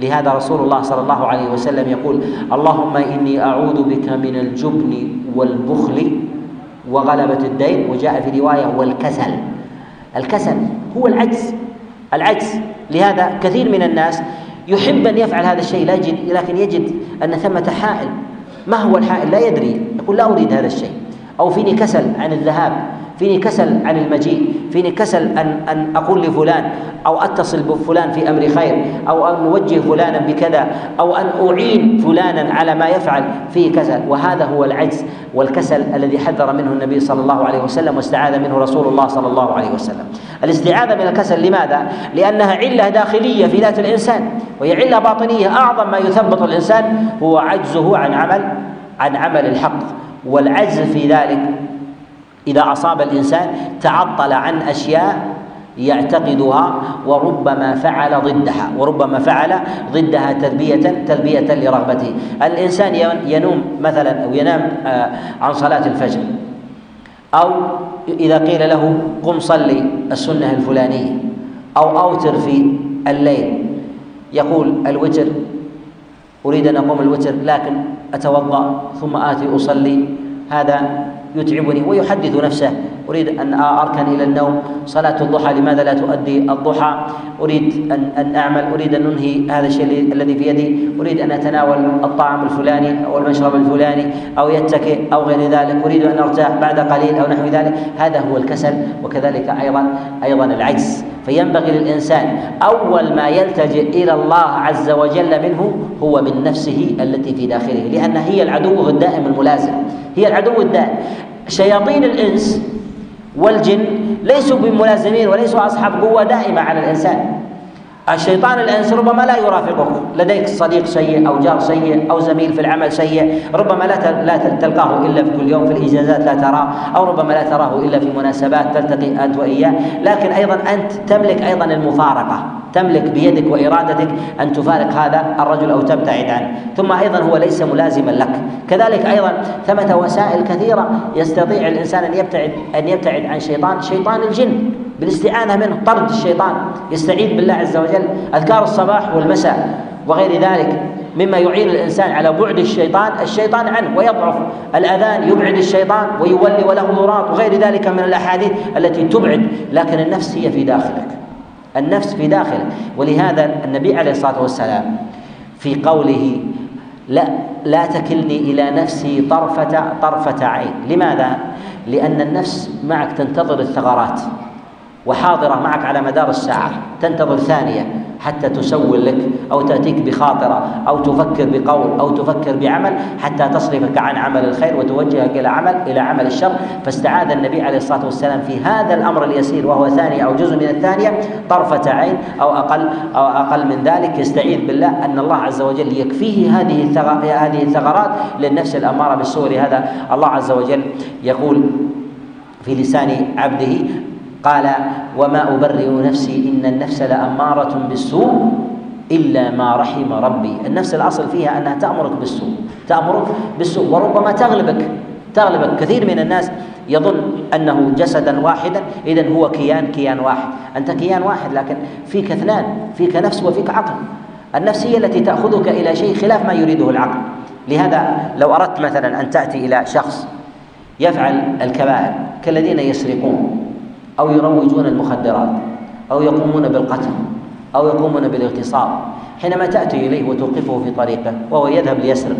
لهذا رسول الله صلى الله عليه وسلم يقول اللهم إني أعوذ بك من الجبن والبخل وغلبة الدين. وجاء في رواية والكسل. الكسل هو العجز العجز. لهذا كثير من الناس يحب أن يفعل هذا الشيء لا يجد لكن يجد أن ثمة حائل. ما هو الحائل؟ لا يدري. يقول لا أريد هذا الشيء. أو فيني كسل عن الذهاب. فيني كسل عن المجيء فيني كسل أن أن أقول لفلان أو أتصل بفلان في أمر خير أو أن أوجه فلانا بكذا أو أن أعين فلانا على ما يفعل فيه كسل. وهذا هو العجز والكسل الذي حذر منه النبي صلى الله عليه وسلم واستعاذ منه رسول الله صلى الله عليه وسلم. الاستعاذة من الكسل لماذا؟ لأنها علة داخلية في ذات الإنسان وهي علة باطنية. أعظم ما يثبط الإنسان هو عجزه عن عمل عن عمل الحق. والعجز في ذلك إذا أصاب الإنسان تعطل عن أشياء يعتقدها وربما فعل ضدها وربما فعل ضدها تلبية تلبية لرغبته. الإنسان ينوم مثلا أو ينام آه، عن صلاة الفجر أو إذا قيل له قم صلي السنة الفلانية أو أوتر في الليل يقول الوتر أريد أن أقوم الوتر لكن أتوضأ ثم آتي أصلي هذا يتعبني ويحدث نفسه. أريد أن أركن إلى النوم. صلاة الضحى لماذا لا تؤدي الضحى؟ أريد أن أن أعمل. أريد أن أنهي هذا الشيء الذي في يدي. أريد أن أتناول الطعام الفلاني أو المشرب الفلاني أو يتكئ أو غير ذلك. أريد أن أرتاح بعد قليل أو نحو ذلك. هذا هو الكسل وكذلك أيضا أيضا العجز. فينبغي للإنسان أول ما يلتجئ إلى الله عز وجل منه هو من نفسه التي في داخله لأنها هي العدو الدائم الملازم. هي العدو الدائم. شياطين الإنس والجن ليسوا بملازمين وليسوا أصحاب قوة دائمة على الإنسان. الشيطان الانس ربما لا يرافقك. لديك صديق سيء أو جار سيء أو زميل في العمل سيء ربما لا لا تلقاه إلا في كل يوم في الإجازات لا تراه أو ربما لا تراه إلا في مناسبات تلتقي أنت وإياه. لكن أيضا أنت تملك أيضا المفارقة. تملك بيدك وإرادتك أن تفارق هذا الرجل أو تبتعد عنه. ثم أيضا هو ليس ملازما لك. كذلك أيضا ثمة وسائل كثيرة يستطيع الإنسان أن يبتعد أن يبتعد عن شيطان شيطان الجن. بالاستعانة منه طرد الشيطان. يستعيذ بالله عز وجل. أذكار الصباح والمساء وغير ذلك. مما يعين الإنسان على بعد الشيطان الشيطان عنه ويضعف. الأذان يبعد الشيطان ويولي وله ضرات وغير ذلك من الأحاديث التي تبعد. لكن النفس هي في داخلك. النفس في داخلك. ولهذا النبي عليه الصلاة والسلام في قوله لا لا تكلني إلى نفسي طرفة طرفة عين. لماذا؟ لأن النفس معك تنتظر الثغرات. وحاضرة معك على مدار الساعة. تنتظر ثانية حتى تسول لك أو تأتيك بخاطرة أو تفكر بقول أو تفكر بعمل حتى تصرفك عن عمل الخير وتوجهك إلى عمل إلى عمل الشر. فاستعاذ النبي عليه الصلاة والسلام في هذا الأمر اليسير وهو ثانية أو جزء من الثانية طرفة عين أو أقل أو أقل من ذلك. يستعيذ بالله أن الله عز وجل يكفيه هذه هذه الثغرات للنفس الأمارة بالسوء لهذا الله عز وجل يقول في لسان عبده قال وما أبرئ نفسي إن النفس لأمارة بالسوء إلا ما رحم ربي. النفس الأصل فيها أنها تأمرك بالسوء تأمرك بالسوء وربما تغلبك تغلبك. كثير من الناس يظن أنه جسدا واحدا إذا هو كيان كيان واحد. أنت كيان واحد لكن فيك اثنان فيك نفس وفيك عقل. النفس هي التي تأخذك إلى شيء خلاف ما يريده العقل. لهذا لو أردت مثلا أن تأتي إلى شخص يفعل الكبائر كالذين يسرقون. أو يروجون المخدرات أو يقومون بالقتل أو يقومون بالاغتصاب حينما تأتي إليه وتوقفه في طريقه وهو يذهب ليسرق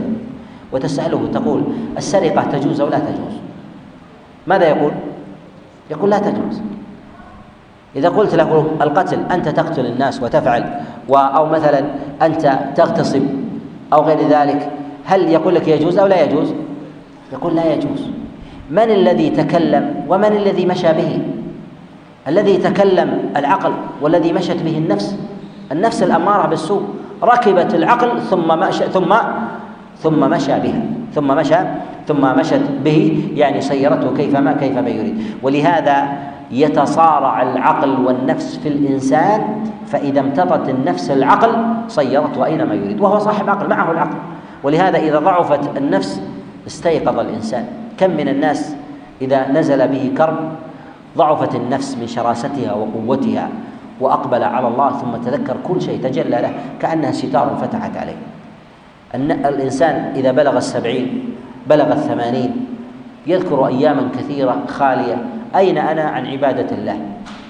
وتسأله تقول السرقة تجوز أو لا تجوز ماذا يقول؟ يقول لا تجوز إذا قلت له القتل أنت تقتل الناس وتفعل أو مثلا أنت تغتصب أو غير ذلك هل يقول لك يجوز أو لا يجوز؟ يقول لا يجوز من الذي تكلم ومن الذي مشى به؟ الذي تكلم العقل والذي مشت به النفس النفس الأمارة بالسوء ركبت العقل ثم مشى ثم ثم مشى بها ثم مشى ثم مشت به يعني سيرته كيفما كيفما يريد. ولهذا يتصارع العقل والنفس في الإنسان فإذا امتطت النفس العقل صيرته أينما يريد وهو صاحب عقل معه العقل. ولهذا إذا ضعفت النفس استيقظ الإنسان. كم من الناس إذا نزل به كرب ضعفت النفس من شراستها وقوتها وأقبل على الله ثم تذكر كل شيء تجلى له كأنها ستار فتحت عليه. أن الإنسان إذا بلغ السبعين بلغ الثمانين يذكر أياما كثيرة خالية أين أنا عن عبادة الله؟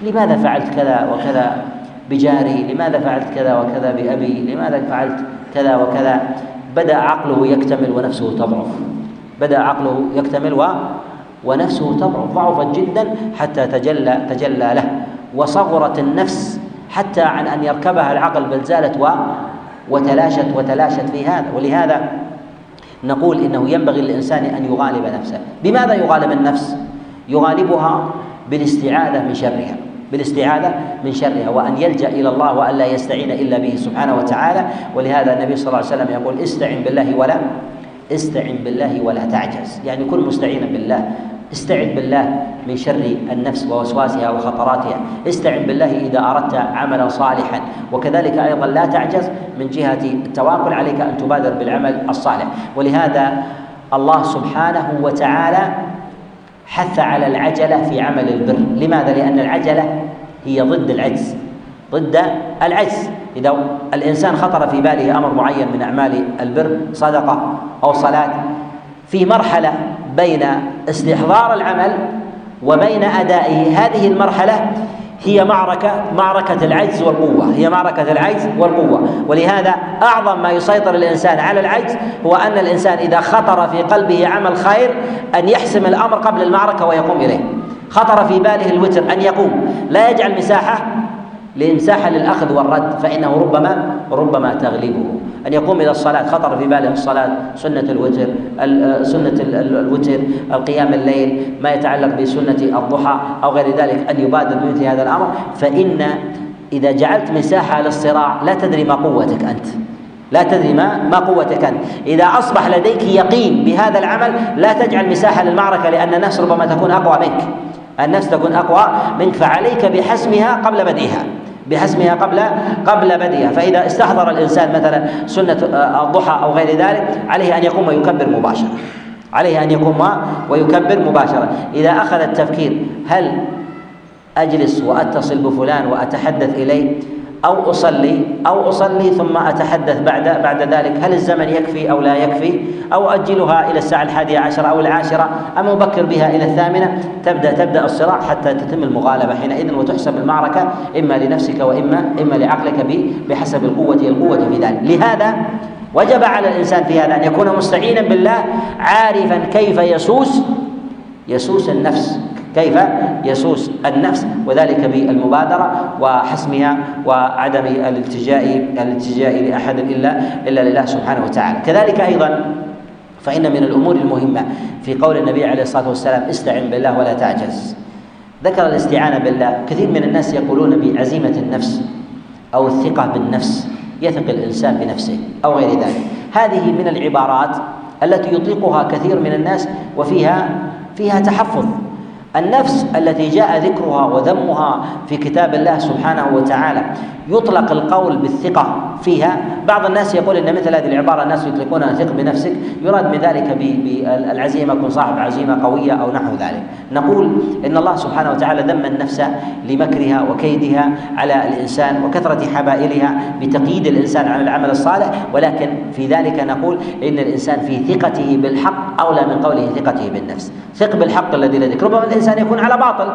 لماذا فعلت كذا وكذا بجاري؟ لماذا فعلت كذا وكذا بأبي؟ لماذا فعلت كذا وكذا؟ بدأ عقله يكتمل ونفسه تضعف. بدأ عقله يكتمل ونفسه تضعف ضعفت جدا حتى تجلى تجلى له. وصغرت النفس حتى عن أن يركبها العقل بل زالت و وتلاشت وتلاشت في هذا. ولهذا نقول إنه ينبغي للإنسان أن يغالب نفسه. بماذا يغالب النفس؟ يغالبها بالاستعاذة من شرها. بالاستعاذة من شرها. وأن يلجأ إلى الله وأن لا يستعين إلا به سبحانه وتعالى. ولهذا النبي صلى الله عليه وسلم يقول استعن بالله ولا استعن بالله ولا تعجز. يعني كن مستعينا بالله. استعن بالله من شر النفس ووسواسها وخطراتها. استعن بالله إذا أردت عملا صالحا. وكذلك أيضا لا تعجز من جهة التواكل عليك أن تبادر بالعمل الصالح. ولهذا الله سبحانه وتعالى حث على العجلة في عمل البر. لماذا؟ لأن العجلة هي ضد العجز. ضد العجز. إذا الإنسان خطر في باله أمر معين من أعمال البر صدقة أو صلاة في مرحلة بين استحضار العمل وبين أدائه. هذه المرحلة هي معركة معركة العجز والقوة هي معركة العجز والقوة. ولهذا أعظم ما يسيطر الإنسان على العجز هو أن الإنسان إذا خطر في قلبه عمل خير أن يحسم الأمر قبل المعركة ويقوم إليه. خطر في باله الوتر أن يقوم لا يجعل مساحة لمساحة للأخذ والرد فإنه ربما ربما تغلبه. أن يقوم إلى الصلاة خطر في باله الصلاة سنة الوتر سنة الوتر القيام الليل ما يتعلق بسنة الضحى أو غير ذلك أن يبادر بمثل هذا الأمر. فإن إذا جعلت مساحة للصراع لا تدري ما قوتك أنت. لا تدري ما ما قوتك أنت، إذا أصبح لديك يقين بهذا العمل لا تجعل مساحة للمعركة لأن النفس ربما تكون أقوى منك، النفس تكون أقوى منك فعليك بحسمها قبل بدئها، بحسمها قبل قبل بدئها. فإذا استحضر الإنسان مثلا سنة آه، الضحى أو غير ذلك عليه أن يقوم ويكبر مباشرة. عليه أن يقوم ويكبر مباشرة. إذا أخذ التفكير هل أجلس وأتصل بفلان وأتحدث إليه؟ أو أصلي أو أصلي ثم أتحدث بعد بعد ذلك. هل الزمن يكفي أو لا يكفي؟ أو أجلها إلى الساعة الحادية عشرة أو العاشرة؟ أم أبكر بها إلى الثامنة؟ تبدأ تبدأ الصراع حتى تتم المغالبة حينئذ وتحسب المعركة إما لنفسك وإما إما لعقلك بحسب القوة القوة في ذلك. لهذا وجب على الإنسان في هذا أن يكون مستعينا بالله عارفا كيف يسوس يسوس النفس. كيف يسوس النفس وذلك بالمبادرة وحسمها وعدم الالتجاء الالتجاء لأحد إلا إلا لله سبحانه وتعالى. كذلك أيضا فإن من الأمور المهمة في قول النبي عليه الصلاة والسلام استعن بالله ولا تعجز. ذكر الاستعانة بالله. كثير من الناس يقولون بعزيمة النفس أو الثقة بالنفس يثق الإنسان بنفسه أو غير ذلك. هذه من العبارات التي يطلقها كثير من الناس وفيها فيها تحفظ. النفس التي جاء ذكرها وذمها في كتاب الله سبحانه وتعالى. يطلق القول بالثقة فيها. بعض الناس يقول إن مثل هذه العبارة الناس يطلقونها ثق بنفسك. يراد من ذلك بالعزيمه كن صاحب عزيمة قوية أو نحو ذلك. نقول إن الله سبحانه وتعالى ذم النفس لمكرها وكيدها على الإنسان وكثرة حبائلها بتقييد الإنسان على العمل الصالح. ولكن في ذلك نقول إن الإنسان في ثقته بالحق أولى من قوله ثقته بالنفس. ثق بالحق الذي لديك. ربما الإنسان يكون على باطل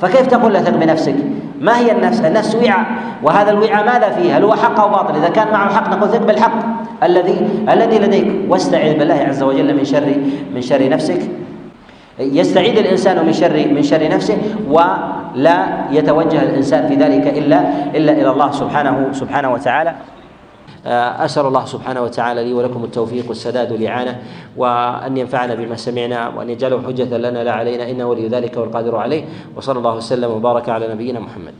فكيف تقول له ثق بنفسك ما هي النفس؟ النفس وعاء. وهذا الوعاء ماذا فيه؟ هل هو حق أو باطل؟ إذا كان معه حق نقول ثق بالحق الذي الذي لديك. واستعذ بالله عز وجل من شر من شر نفسك. يستعيد الإنسان من شر من شر نفسه ولا يتوجه الإنسان في ذلك الا إلا إلى الله سبحانه سبحانه وتعالى. أسأل الله سبحانه وتعالى لي ولكم التوفيق والسداد والإعانة وأن ينفعنا بما سمعنا وأن يجعله حجة لنا لا علينا إنه ولي ذلك والقادر عليه وصلى الله وسلم وبارك على نبينا محمد.